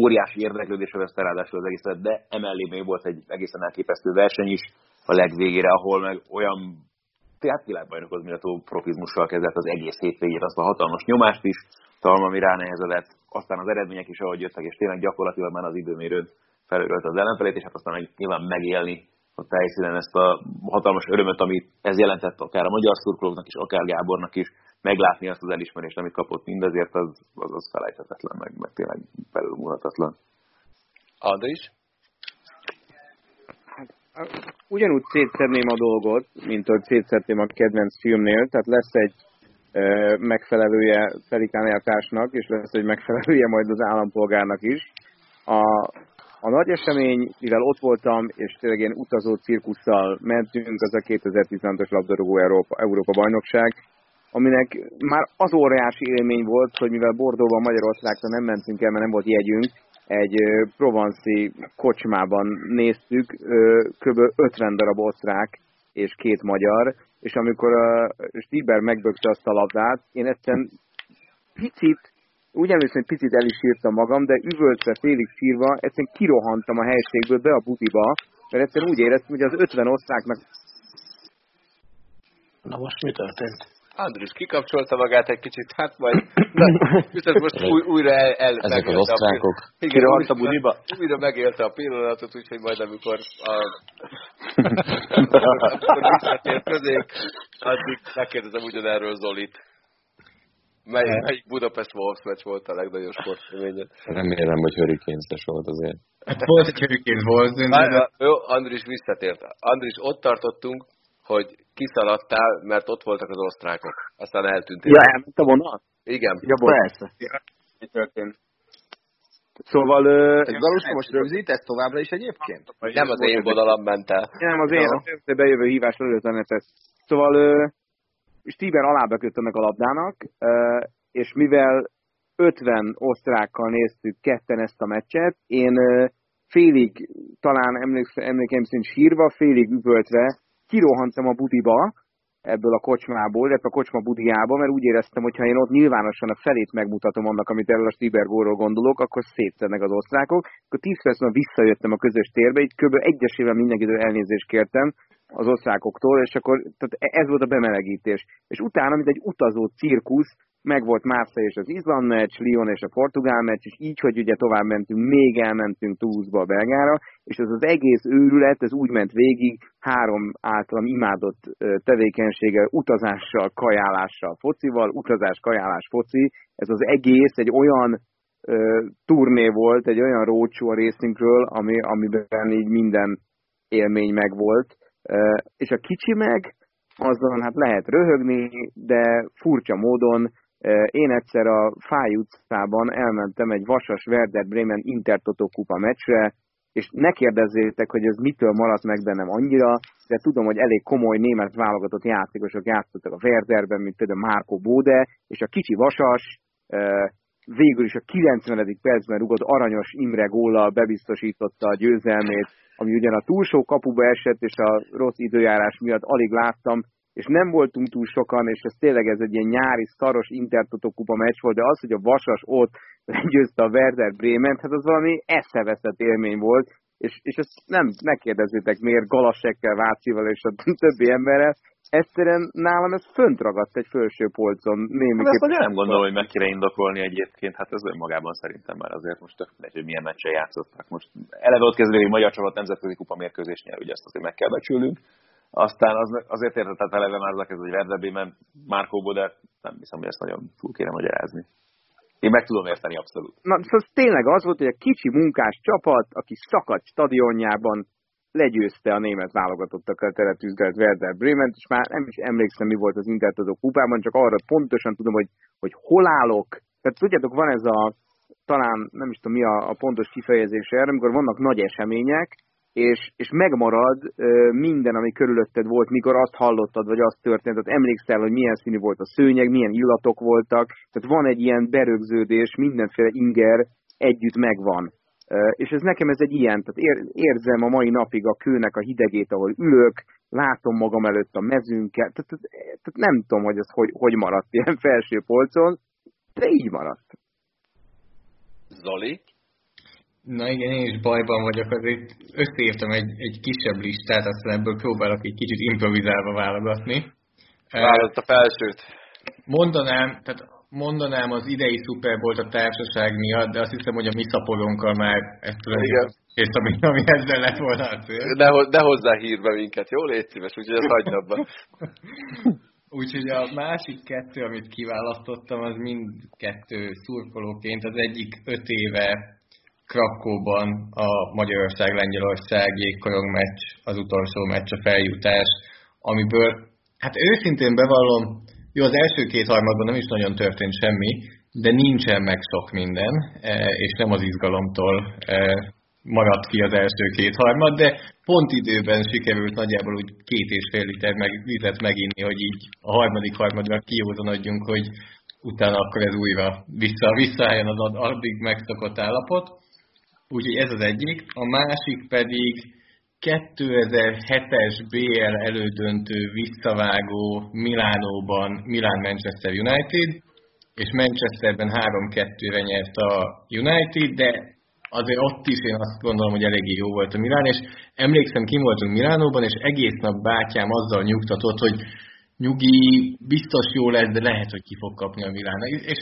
óriási érdeklődés övezte ráadásul az egészet, de emellé még volt egy egészen elképesztő verseny is a legvégére, ahol meg olyan tehát világbajnokhoz méltó profizmussal kezdett az egész hétvégét, azt a hatalmas nyomást is, talán ami ránehezedett, aztán az eredmények is ahogy jöttek, és tényleg gyakorlatilag már az időmérőn felölt az ellenfelét, és hát aztán meg nyilván megélni a helyszínen ezt a hatalmas örömöt, amit ez jelentett akár a magyar szurkolóknak is, akár Gábornak is, meglátni azt az elismerést, amit kapott mindezért, az, az, az felejthetetlen, meg, meg tényleg felülmúlhatatlan. Andris? ugyanúgy szétszedném a dolgot, mint ahogy szétszedném a kedvenc filmnél, tehát lesz egy megfelelője Felikán és lesz egy megfelelője majd az állampolgárnak is. A, a nagy esemény, mivel ott voltam, és tényleg ilyen utazó cirkusszal mentünk, az a 2016-os labdarúgó Európa, Európa bajnokság, aminek már az óriási élmény volt, hogy mivel Bordóban Magyarországra nem mentünk el, mert nem volt jegyünk, egy provanszi kocsmában néztük, kb. 50 darab osztrák és két magyar, és amikor a Stieber megbökte azt a labdát, én egyszerűen picit, úgy emlékszem, hogy picit el is írtam magam, de üvöltve, félig sírva, egyszerűen kirohantam a helységből be a butiba, mert egyszerűen úgy éreztem, hogy az 50 osztráknak... Na most mi történt? Andris kikapcsolta magát egy kicsit, hát majd na, viszont most új, újra el, el Ezek az osztrákok. A, igen, Kirohant a budiba? Újra megélte a pillanatot, úgyhogy majd amikor a, amikor visszatér közénk, addig megkérdezem ugyanerről Zolit. Mely, melyik Budapest Wolves meccs volt a legnagyobb sportélményed? Remélem, hogy hurricanes volt azért. Hát volt egy hurricane volt, de... Jó, Andris visszatért. Andris, ott tartottunk, hogy kiszaladtál, mert ott voltak az osztrákok. Aztán eltűntél. Ja, elment a vonat? Igen. Ja. Persze. Mi történt? Szóval... Ö, Ez Galuska most rögzítesz továbbra is egyébként? Nem az én vonalam ment el. Nem, az én, én bejövő hívás előtt a netes. Szóval ö, Stieber alába köt ennek a labdának, és mivel 50 osztrákkal néztük ketten ezt a meccset, én félig, talán emlékeim szerint sírva, félig üvöltve kirohantam a budiba, ebből a kocsmából, illetve a kocsma budiába, mert úgy éreztem, hogy ha én ott nyilvánosan a felét megmutatom annak, amit erről a Stibergóról gondolok, akkor szétszednek az osztrákok. Akkor 10 perc visszajöttem a közös térbe, így kb. egyesével mindenkitől elnézést kértem az osztrákoktól, és akkor tehát ez volt a bemelegítés. És utána, mint egy utazó cirkusz, meg volt Marseille és az Izland meccs, Lyon és a Portugál meccs, és így, hogy ugye tovább mentünk, még elmentünk Toulouse-ba Belgára, és ez az egész őrület, ez úgy ment végig, három általam imádott tevékenysége, utazással, kajálással, focival, utazás, kajálás, foci, ez az egész egy olyan turné volt, egy olyan rócsó a részünkről, ami, amiben így minden élmény megvolt. És a kicsi meg, azon hát lehet röhögni, de furcsa módon én egyszer a Fáj utcában elmentem egy vasas Werder Bremen Intertotó kupa meccsre, és ne kérdezzétek, hogy ez mitől maradt meg bennem annyira, de tudom, hogy elég komoly német válogatott játékosok játszottak a Werderben, mint például Márko Bóde, és a kicsi vasas végül is a 90. percben rugott aranyos Imre góllal bebiztosította a győzelmét, ami ugyan a túlsó kapuba esett, és a rossz időjárás miatt alig láttam, és nem voltunk túl sokan, és ez tényleg ez egy ilyen nyári, szaros Intertoto kupa meccs volt, de az, hogy a Vasas ott legyőzte a Werder Bremen, hát az valami eszeveszett élmény volt, és, és ezt nem, ne kérdezzétek miért Galasekkel, Vácival és a többi emberrel, egyszerűen nálam ez fönt ragadt egy felső polcon. Némiképp... Hát ezt nem gondolom, hogy meg kéne indokolni egyébként, hát ez önmagában szerintem már azért most tök hogy milyen meccsen játszottak. Most eleve ott kezdve, hogy magyar csapat nemzetközi kupa mérkőzés nyer, ugye ezt azért meg kell becsülünk. Aztán az, azért értetett eleve már az hogy Verdebében Márkó de nem hiszem, hogy ezt nagyon túl kéne magyarázni. Én meg tudom érteni abszolút. Na, szóval tényleg az volt, hogy a kicsi munkás csapat, aki szakadt stadionjában legyőzte a német válogatottakkal teletűzdelt Werder Bremen, és már nem is emlékszem, mi volt az Intertodó kupában, csak arra pontosan tudom, hogy, hogy hol állok. Tehát tudjátok, van ez a, talán nem is tudom mi a, a pontos kifejezés erre, amikor vannak nagy események, és, és megmarad minden, ami körülötted volt, mikor azt hallottad, vagy azt történt, tehát emlékszel, hogy milyen színű volt a szőnyeg, milyen illatok voltak, tehát van egy ilyen berögződés, mindenféle inger együtt megvan. És ez nekem ez egy ilyen, tehát érzem a mai napig a kőnek a hidegét, ahol ülök, látom magam előtt a mezünket, tehát, tehát, tehát nem tudom, hogy ez hogy, hogy maradt ilyen felső polcon, de így maradt. Zoli? Na igen, én is bajban vagyok, azért összeírtam egy, egy kisebb listát, aztán ebből próbálok egy kicsit improvizálva válogatni. Választ a felsőt. Mondanám, tehát mondanám az idei szuper volt a társaság miatt, de azt hiszem, hogy a mi szaporonkkal már ezt tudom, és ami, ami ezzel lett volna a cél. De, de hozzá hírbe minket, jó? Légy szíves, úgyhogy ezt hagyd abba. Úgyhogy a másik kettő, amit kiválasztottam, az mind kettő szurkolóként. Az egyik öt éve Krakóban a Magyarország-Lengyelország jégkorong meccs, az utolsó meccs, a feljutás, amiből, hát őszintén bevallom, jó, az első két harmadban nem is nagyon történt semmi, de nincsen meg sok minden, e, és nem az izgalomtól e, maradt ki az első két harmad, de pont időben sikerült nagyjából úgy két és fél liter meg, vizet meginni, hogy így a harmadik harmadra kiózanodjunk, hogy utána akkor ez újra vissza, visszaálljon az addig megszokott állapot. Úgyhogy ez az egyik. A másik pedig 2007-es BL elődöntő visszavágó Milánóban Milán-Manchester United, és Manchesterben 3-2-re nyert a United, de azért ott is én azt gondolom, hogy eléggé jó volt a Milán, és emlékszem, kim voltunk Milánóban, és egész nap bátyám azzal nyugtatott, hogy nyugi, biztos jó lesz, de lehet, hogy ki fog kapni a Milán. És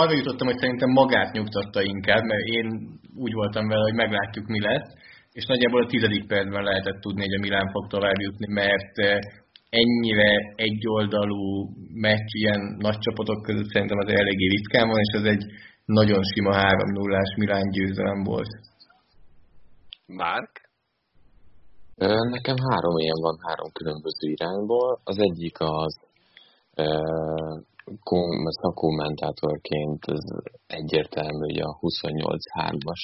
arra jutottam, hogy szerintem magát nyugtatta inkább, mert én úgy voltam vele, hogy meglátjuk, mi lesz és nagyjából a tizedik percben lehetett tudni, hogy a Milán fog tovább jutni, mert eh, ennyire egyoldalú meccs ilyen nagy csapatok között szerintem az eléggé ritkán van, és ez egy nagyon sima 3-0-ás Milán győzelem volt. Márk? Nekem három ilyen van, három különböző irányból. Az egyik az szakkommentátorként ez egyértelmű, hogy a 28-3-as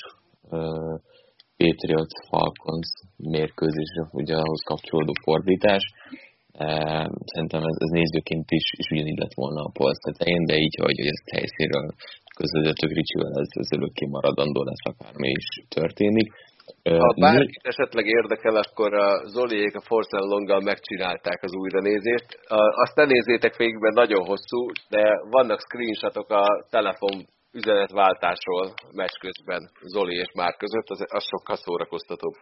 Patriots Falcons mérkőzés, ugye ahhoz kapcsolódó fordítás. Szerintem ez, ez nézőként is, is ugyanígy lett volna a polc tetején, de így, hogy, hogy ezt helyszínről közvetettük Ricsivel, ez, ez örökké maradandó lesz, akármi is történik. Ha bárkit esetleg érdekel, akkor a Zoliék a Force Longgal megcsinálták az újranézést. Azt ne nézzétek végig, mert nagyon hosszú, de vannak screenshotok a telefon üzenetváltásról meccs közben Zoli és Már között, az, az sokkal szórakoztatóbb.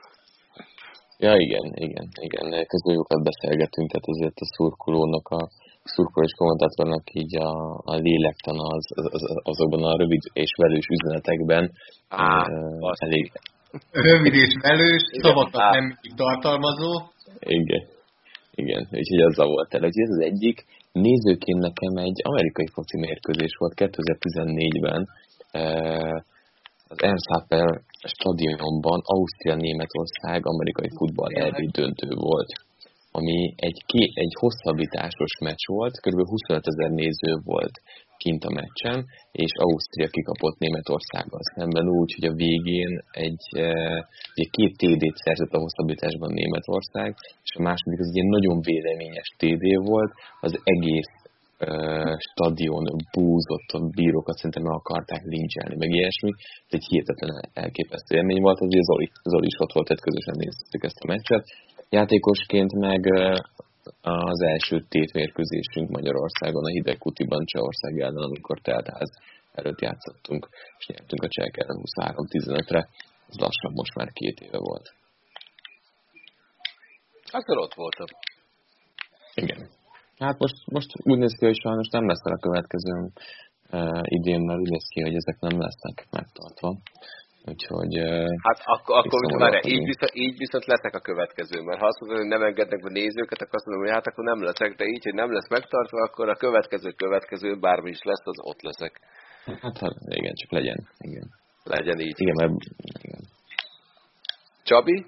Ja, igen, igen, igen. Közben jókat beszélgetünk, tehát azért a szurkolónak a szurkoló és kommentátornak így a, a lélektan az, az, az, azokban a rövid és velős üzenetekben Á, elég... Rövid és velős, szavakat nem mindig tartalmazó. Igen. Igen, úgyhogy azzal volt el. Úgyhogy ez az egyik. Nézőként nekem egy amerikai foci mérkőzés volt 2014-ben. Az Ernst Happel stadionban Ausztria-Németország amerikai futball döntő volt ami egy, ké, egy hosszabbításos meccs volt, kb. 25 ezer néző volt kint a meccsen, és Ausztria kikapott Németországgal szemben úgy, hogy a végén egy, e, ugye két TD-t szerzett a hosszabbításban Németország, és a második az egy nagyon véleményes TD volt, az egész e, stadion búzott, a bírókat szerintem meg akarták lincselni, meg ilyesmi. Ez egy hihetetlen elképesztő élmény volt, az Zoli, Zoli is ott volt, tehát közösen néztük ezt a meccset. Játékosként meg az első tétvérkőzésünk Magyarországon a hideg kutiban Csehország ellen, amikor teltház előtt játszottunk, és nyertünk a csehek ellen 23-15-re. Ez lassan most már két éve volt. Akkor ott voltam. Igen. Hát most, most úgy néz ki, hogy sajnos nem lesz a következő uh, idén, mert úgy néz ki, hogy ezek nem lesznek megtartva. Úgyhogy... Hát akkor, akkor már így, viszont, így viszont leszek a következő, mert ha azt mondod, hogy nem engednek be nézőket, akkor azt mondom, hogy hát akkor nem leszek, de így, hogy nem lesz megtartva, akkor a következő következő, bármi is lesz, az ott leszek. Hát igen, csak legyen. Igen. Legyen így. Igen, mert... Igen. Csabi?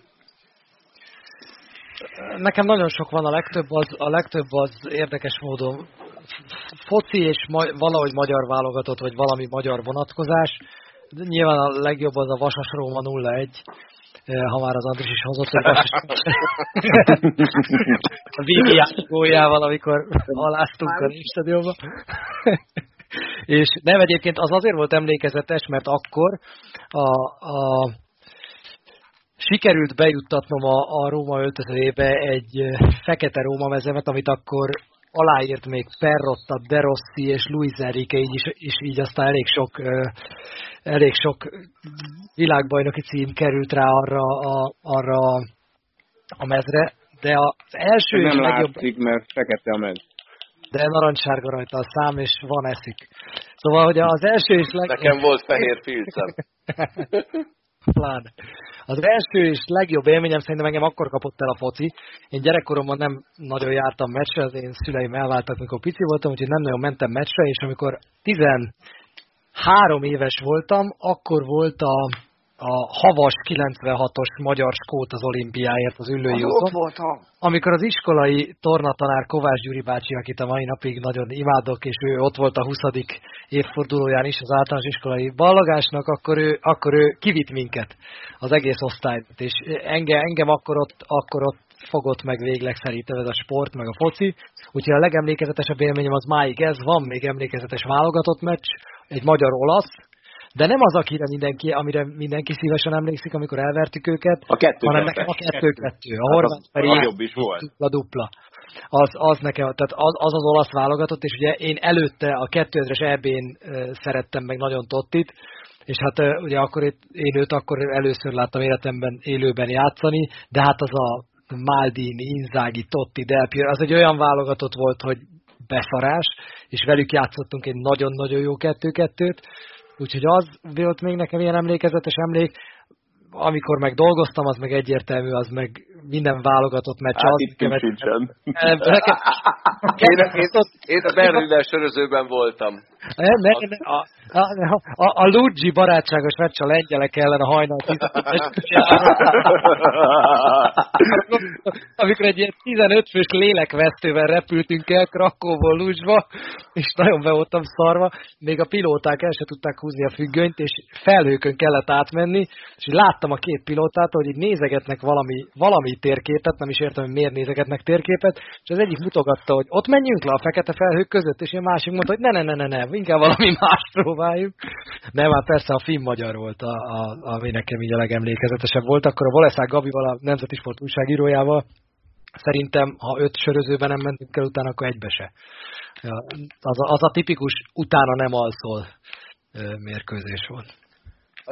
Nekem nagyon sok van, a legtöbb az, a legtöbb az érdekes módon foci és ma, valahogy magyar válogatott, vagy valami magyar vonatkozás Nyilván a legjobb az a Vasas Róma 0-1, ha már az Andris is hozott, hogy Vasas a Vivi góljával, amikor aláztunk a Népstadionba. És nem egyébként az azért volt emlékezetes, mert akkor a, a sikerült bejuttatnom a, a Róma öltözőjébe egy fekete Róma mezemet, amit akkor aláírt még Perrotta, De Rossi és Luis Enrique, így is, és így aztán elég sok, elég sok világbajnoki cím került rá arra a, arra a mezre, de az első nem és legjobb... látszik, mert fekete a mez. De narancssárga rajta a szám, és van eszik. Szóval, hogy az első és legjobb... Nekem volt fehér filcem. Pláne. Az első és legjobb élményem szerintem engem akkor kapott el a foci. Én gyerekkoromban nem nagyon jártam meccsre, az én szüleim elváltak, mikor pici voltam, úgyhogy nem nagyon mentem meccsre, és amikor 13 éves voltam, akkor volt a a havas 96-os magyar skót az olimpiáért az ülői úton. voltam. Amikor az iskolai tornatanár Kovács Gyuri bácsi, akit a mai napig nagyon imádok, és ő ott volt a 20. évfordulóján is az általános iskolai ballagásnak, akkor ő, akkor ő kivitt minket, az egész osztályt. És engem, engem akkor ott, akkor ott fogott meg végleg szerintem ez a sport, meg a foci. Úgyhogy a legemlékezetesebb élményem az máig ez, van még emlékezetes válogatott meccs, egy magyar-olasz, de nem az, akire mindenki, amire mindenki szívesen emlékszik, amikor elvertük őket, a kettő hanem nekem a kettő-kettő. A horvát hát pedig jobb is volt. Dupla-dupla. Az, az nekem, tehát az, az az olasz válogatott, és ugye én előtte a 2000-es EB-n szerettem meg nagyon Tottit, és hát ugye akkor én őt akkor először láttam életemben élőben játszani, de hát az a Maldini, Inzaghi, Totti, Del Piero, az egy olyan válogatott volt, hogy beszarás, és velük játszottunk egy nagyon-nagyon jó kettő-kettőt, Úgyhogy az volt még nekem ilyen emlékezetes emlék, amikor meg dolgoztam, az meg egyértelmű, az meg minden válogatott meccs. Hát az itt kevet... sincsen. én, én, én a Berliner sörözőben voltam. Ne, ne, ne, a, a, a, a Luigi barátságos meccs a lengyelek ellen a hajnal Amikor egy ilyen 15 fős lélekvesztővel repültünk el Krakóból Lucsba, és nagyon be voltam szarva, még a pilóták el se tudták húzni a függönyt, és felhőkön kellett átmenni, és láttam a két pilótát, hogy így nézegetnek valami, valami térképet, nem is értem, hogy miért nézegetnek térképet, és az egyik mutogatta, hogy ott menjünk le a fekete felhők között, és a másik mondta, hogy ne, ne, ne, ne, ne, inkább valami más próbáljuk. Nem, hát persze a film magyar volt, a, a, ami nekem így a legemlékezetesebb volt. Akkor a Valeszák Gabival, a Nemzeti Sport újságírójával szerintem, ha öt sörözőben nem mentünk el utána, akkor egybe se. Az a, az a tipikus utána nem alszol mérkőzés volt.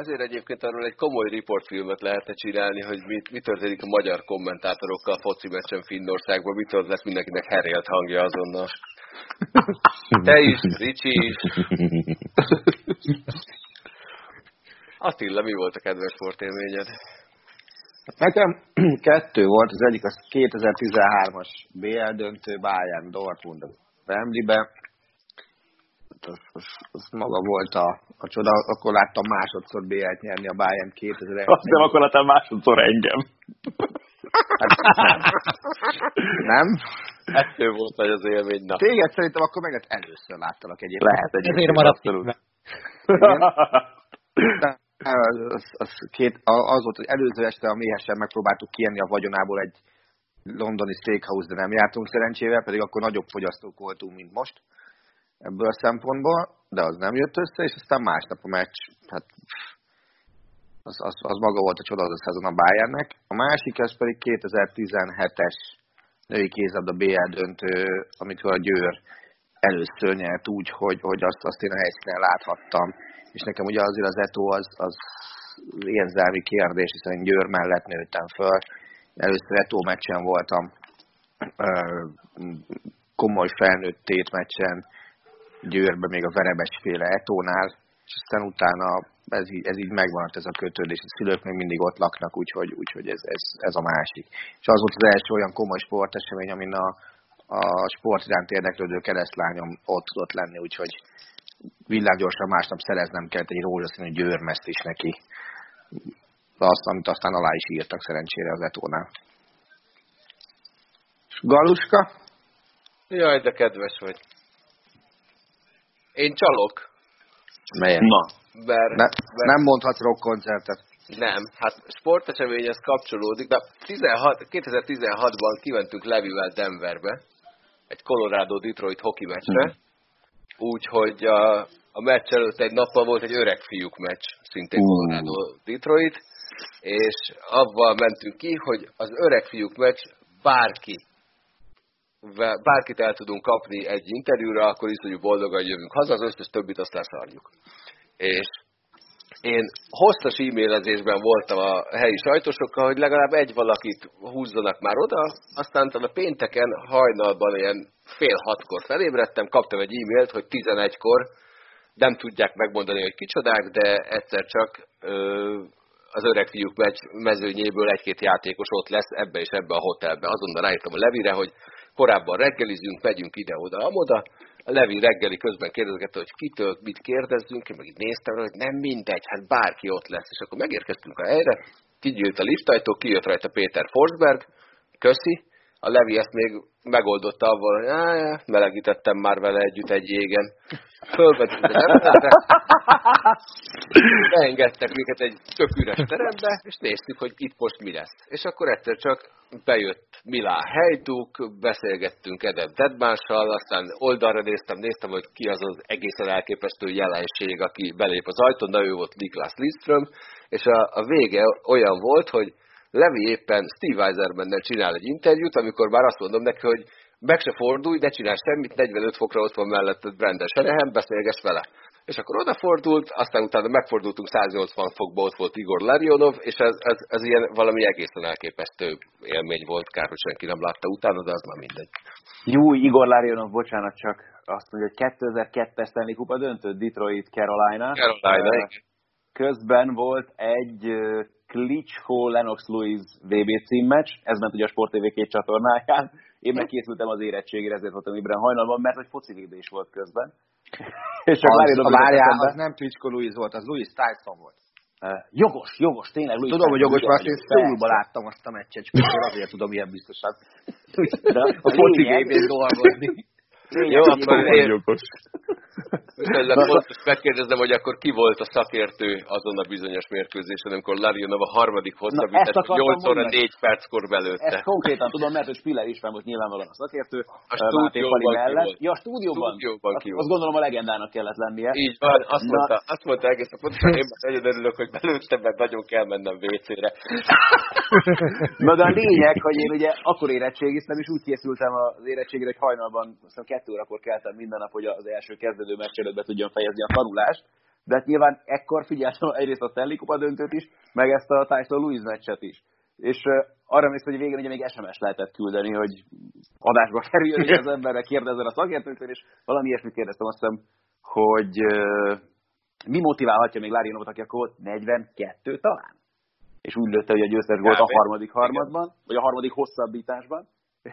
Azért egyébként arról egy komoly riportfilmet lehetne csinálni, hogy mi, mi történik a magyar kommentátorokkal a foci meccsen Finnországban, mitől lesz mindenkinek herélt hangja azonnal. Te is, Ricsi is. Attila, mi volt a kedves sportélményed? Nekem kettő volt, az egyik az 2013-as BL döntő Bayern Dortmund Wembleybe. Az, az, az, maga volt a, a csoda, akkor láttam másodszor BL-t nyerni a Bayern 2001 Azt nem akkor láttam másodszor engem. Nem? Ettől volt nagy az élmény. Na. Téged szerintem akkor meg először láttalak egyébként. Lehet egyébként. Ezért maradt az, az, az, két, az volt, hogy előző este a méhesen megpróbáltuk kienni a vagyonából egy londoni steakhouse, de nem jártunk szerencsével, pedig akkor nagyobb fogyasztók voltunk, mint most ebből a szempontból, de az nem jött össze, és aztán másnap a meccs, hát az, az, az maga volt a csodálatos szezon a Bayernnek. A másik, ez pedig 2017-es női kézabda BL döntő, amikor a Győr először nyert úgy, hogy, hogy azt, azt én a helyszínen láthattam. És nekem ugye azért az Eto az, az érzelmi kérdés, hiszen én Győr mellett nőttem föl. Először Eto meccsen voltam, komoly felnőtt tétmeccsen, Győrben, még a Verebesféle Etónál, és aztán utána ez, így, ez így megvan, ez a kötődés. A szülők még mindig ott laknak, úgyhogy, úgyhogy ez, ez, ez, a másik. És az volt az első olyan komoly sportesemény, amin a, a sport iránt érdeklődő keresztlányom ott tudott lenni, úgyhogy villámgyorsan másnap szereznem kellett egy rózsaszínű győrmeszt is neki. Azt, amit aztán alá is írtak szerencsére az Etónál. Galuska? Jaj, de kedves vagy. Én csalok. Melyen? Na, Mert, Ne, mert nem mondhatsz rock koncertet. Nem, hát sporteseményhez kapcsolódik, de 16, 2016-ban kimentünk Levivel Denverbe, egy Colorado-Detroit hoki meccsre, Mhm. úgyhogy a, a meccs előtt egy nappal volt egy öreg fiúk meccs, szintén Ú. Colorado-Detroit, és avval mentünk ki, hogy az öreg fiúk meccs bárki, bárkit el tudunk kapni egy interjúra, akkor iszonyú boldogan jövünk haza, az összes többit azt leszarjuk. És én hosszas e-mailezésben voltam a helyi sajtósokkal, hogy legalább egy valakit húzzanak már oda, aztán a pénteken hajnalban ilyen fél hatkor felébredtem, kaptam egy e-mailt, hogy 11-kor nem tudják megmondani, hogy kicsodák, de egyszer csak ö, az öreg fiúk mezőnyéből egy-két játékos ott lesz ebbe és ebbe a hotelbe. Azonnal ráírtam a Levire, hogy korábban reggelizünk, megyünk ide-oda, amoda. A Levi reggeli közben kérdezgette, hogy kitől mit kérdezzünk, én meg így néztem hogy nem mindegy, hát bárki ott lesz. És akkor megérkeztünk a helyre, kigyűlt a liftajtó, kijött rajta Péter Forsberg, köszi, a Levi ezt még megoldotta avval, hogy áh, melegítettem már vele együtt egy jégen. Eredetre, beengedtek minket egy tök üres terembe, és néztük, hogy itt most mi lesz. És akkor egyszer csak bejött Milá Hejduk, beszélgettünk Edeb Dedmással, aztán oldalra néztem, néztem, hogy ki az az egészen elképesztő jelenség, aki belép az ajtón, de ő volt Niklas Lidström, és a, a vége olyan volt, hogy Levi éppen Steve Eisermannel csinál egy interjút, amikor már azt mondom neki, hogy meg se fordulj, ne csinálj semmit, 45 fokra ott van melletted Brandon Shanahan, beszélgess vele. És akkor odafordult, aztán utána megfordultunk 180 fokba, ott volt Igor Larionov, és ez, ez, ez ilyen valami egészen elképesztő élmény volt, kár, hogy senki nem látta utána, de az már mindegy. Jó, Igor Larionov, bocsánat, csak azt mondja, hogy 2002-es Stanley Kupa döntő, Detroit, Carolina. Carolina, igen. Közben volt egy Klitschko Lennox Lewis VB címmeccs, ez ment ugye a Sport TV két csatornáján. Én meg készültem az érettségére, ezért voltam ébren hajnalban, mert hogy foci VB is volt közben. És csak Az, a várjál, az nem Klitschko Louis volt, az Louis Tyson volt. Eh, Jogos, jogos, tényleg. Louis Tudom, hogy jogos, mert én persze. láttam azt a meccset, és azért tudom ilyen biztosan. De A foci dolgozni. Jó, akkor én- Viszonylag fontos megkérdeznem, hogy akkor ki volt a szakértő azon a bizonyos mérkőzésen, amikor Larionov a harmadik ezt hosszabbítás akartam 8 óra mondani. 4 perckor belőtte. Ezt konkrétan tudom, mert hogy Spiller István most nyilvánvalóan a szakértő. A stúdióban mellett. volt. Ja, a stúdióban. Stúdióban ki azt, volt. azt gondolom a legendának kellett lennie. Így van, azt Na- mondta, azt mondta egész a pontosan, én már nagyon örülök, hogy belőttem, mert nagyon kell mennem WC-re. Na de a lényeg, hogy én ugye akkor érettségiztem, és úgy készültem az érettségre, hogy hajnalban, azt kettő órakor keltem minden nap, hogy az első kezdődő meccs előtt be tudjam fejezni a tanulást. De hát nyilván ekkor figyeltem egyrészt a Stanley Kupa döntőt is, meg ezt a Tyson Lewis meccset is. és arra emlékszem, hogy végén ugye még SMS lehetett küldeni, hogy adásba kerüljön, és az emberre kérdezzen a szakértőktől, és valami ilyesmit kérdeztem, azt hiszem, hogy mi motiválhatja még Lárinovot, aki akkor 42 talán? És úgy lőtte, hogy a győztes volt a harmadik harmadban, vagy a harmadik hosszabbításban,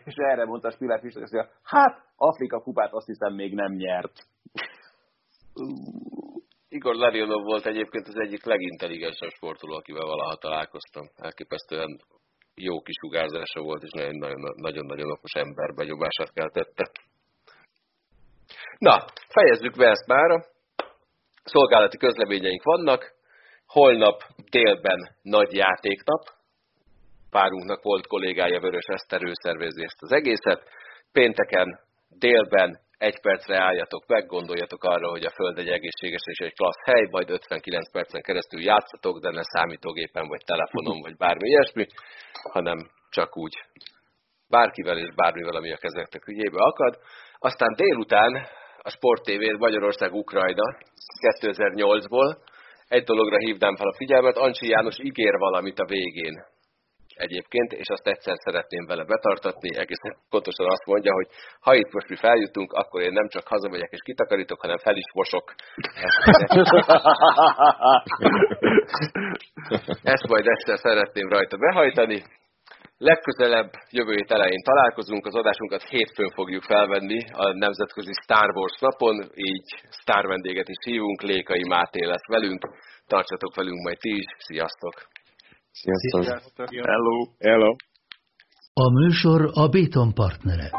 és erre mondta Spiller Fischer, hogy hát Afrika kupát azt hiszem még nem nyert. Igor Larionov volt egyébként az egyik legintelligensebb sportoló, akivel valaha találkoztam. Elképesztően jó kisugárzása volt, és nagyon-nagyon okos ember benyomását keltette. Na, fejezzük be ezt már. Szolgálati közleményeink vannak. Holnap délben nagy játéknap. Párunknak volt kollégája Vörös Eszter, ő szervezi az egészet. Pénteken délben egy percre álljatok meg, gondoljatok arra, hogy a Föld egy egészséges és egy klassz hely, majd 59 percen keresztül játszatok, de ne számítógépen, vagy telefonon, vagy bármi ilyesmi, hanem csak úgy bárkivel és bármivel, ami a kezeknek ügyébe akad. Aztán délután a Sport TV Magyarország-Ukrajna 2008-ból. Egy dologra hívnám fel a figyelmet, Ancsi János ígér valamit a végén egyébként, és azt egyszer szeretném vele betartatni, egészen pontosan azt mondja, hogy ha itt most mi feljutunk, akkor én nem csak hazamegyek és kitakarítok, hanem fel is mosok. Ezt majd egyszer szeretném rajta behajtani. Legközelebb jövő hét elején találkozunk, az adásunkat hétfőn fogjuk felvenni a Nemzetközi Star Wars napon, így sztár vendéget is hívunk, Lékai Máté lesz velünk, tartsatok velünk majd ti is, sziasztok! Sziasztok! Hello! Hello! A műsor a Béton partnere.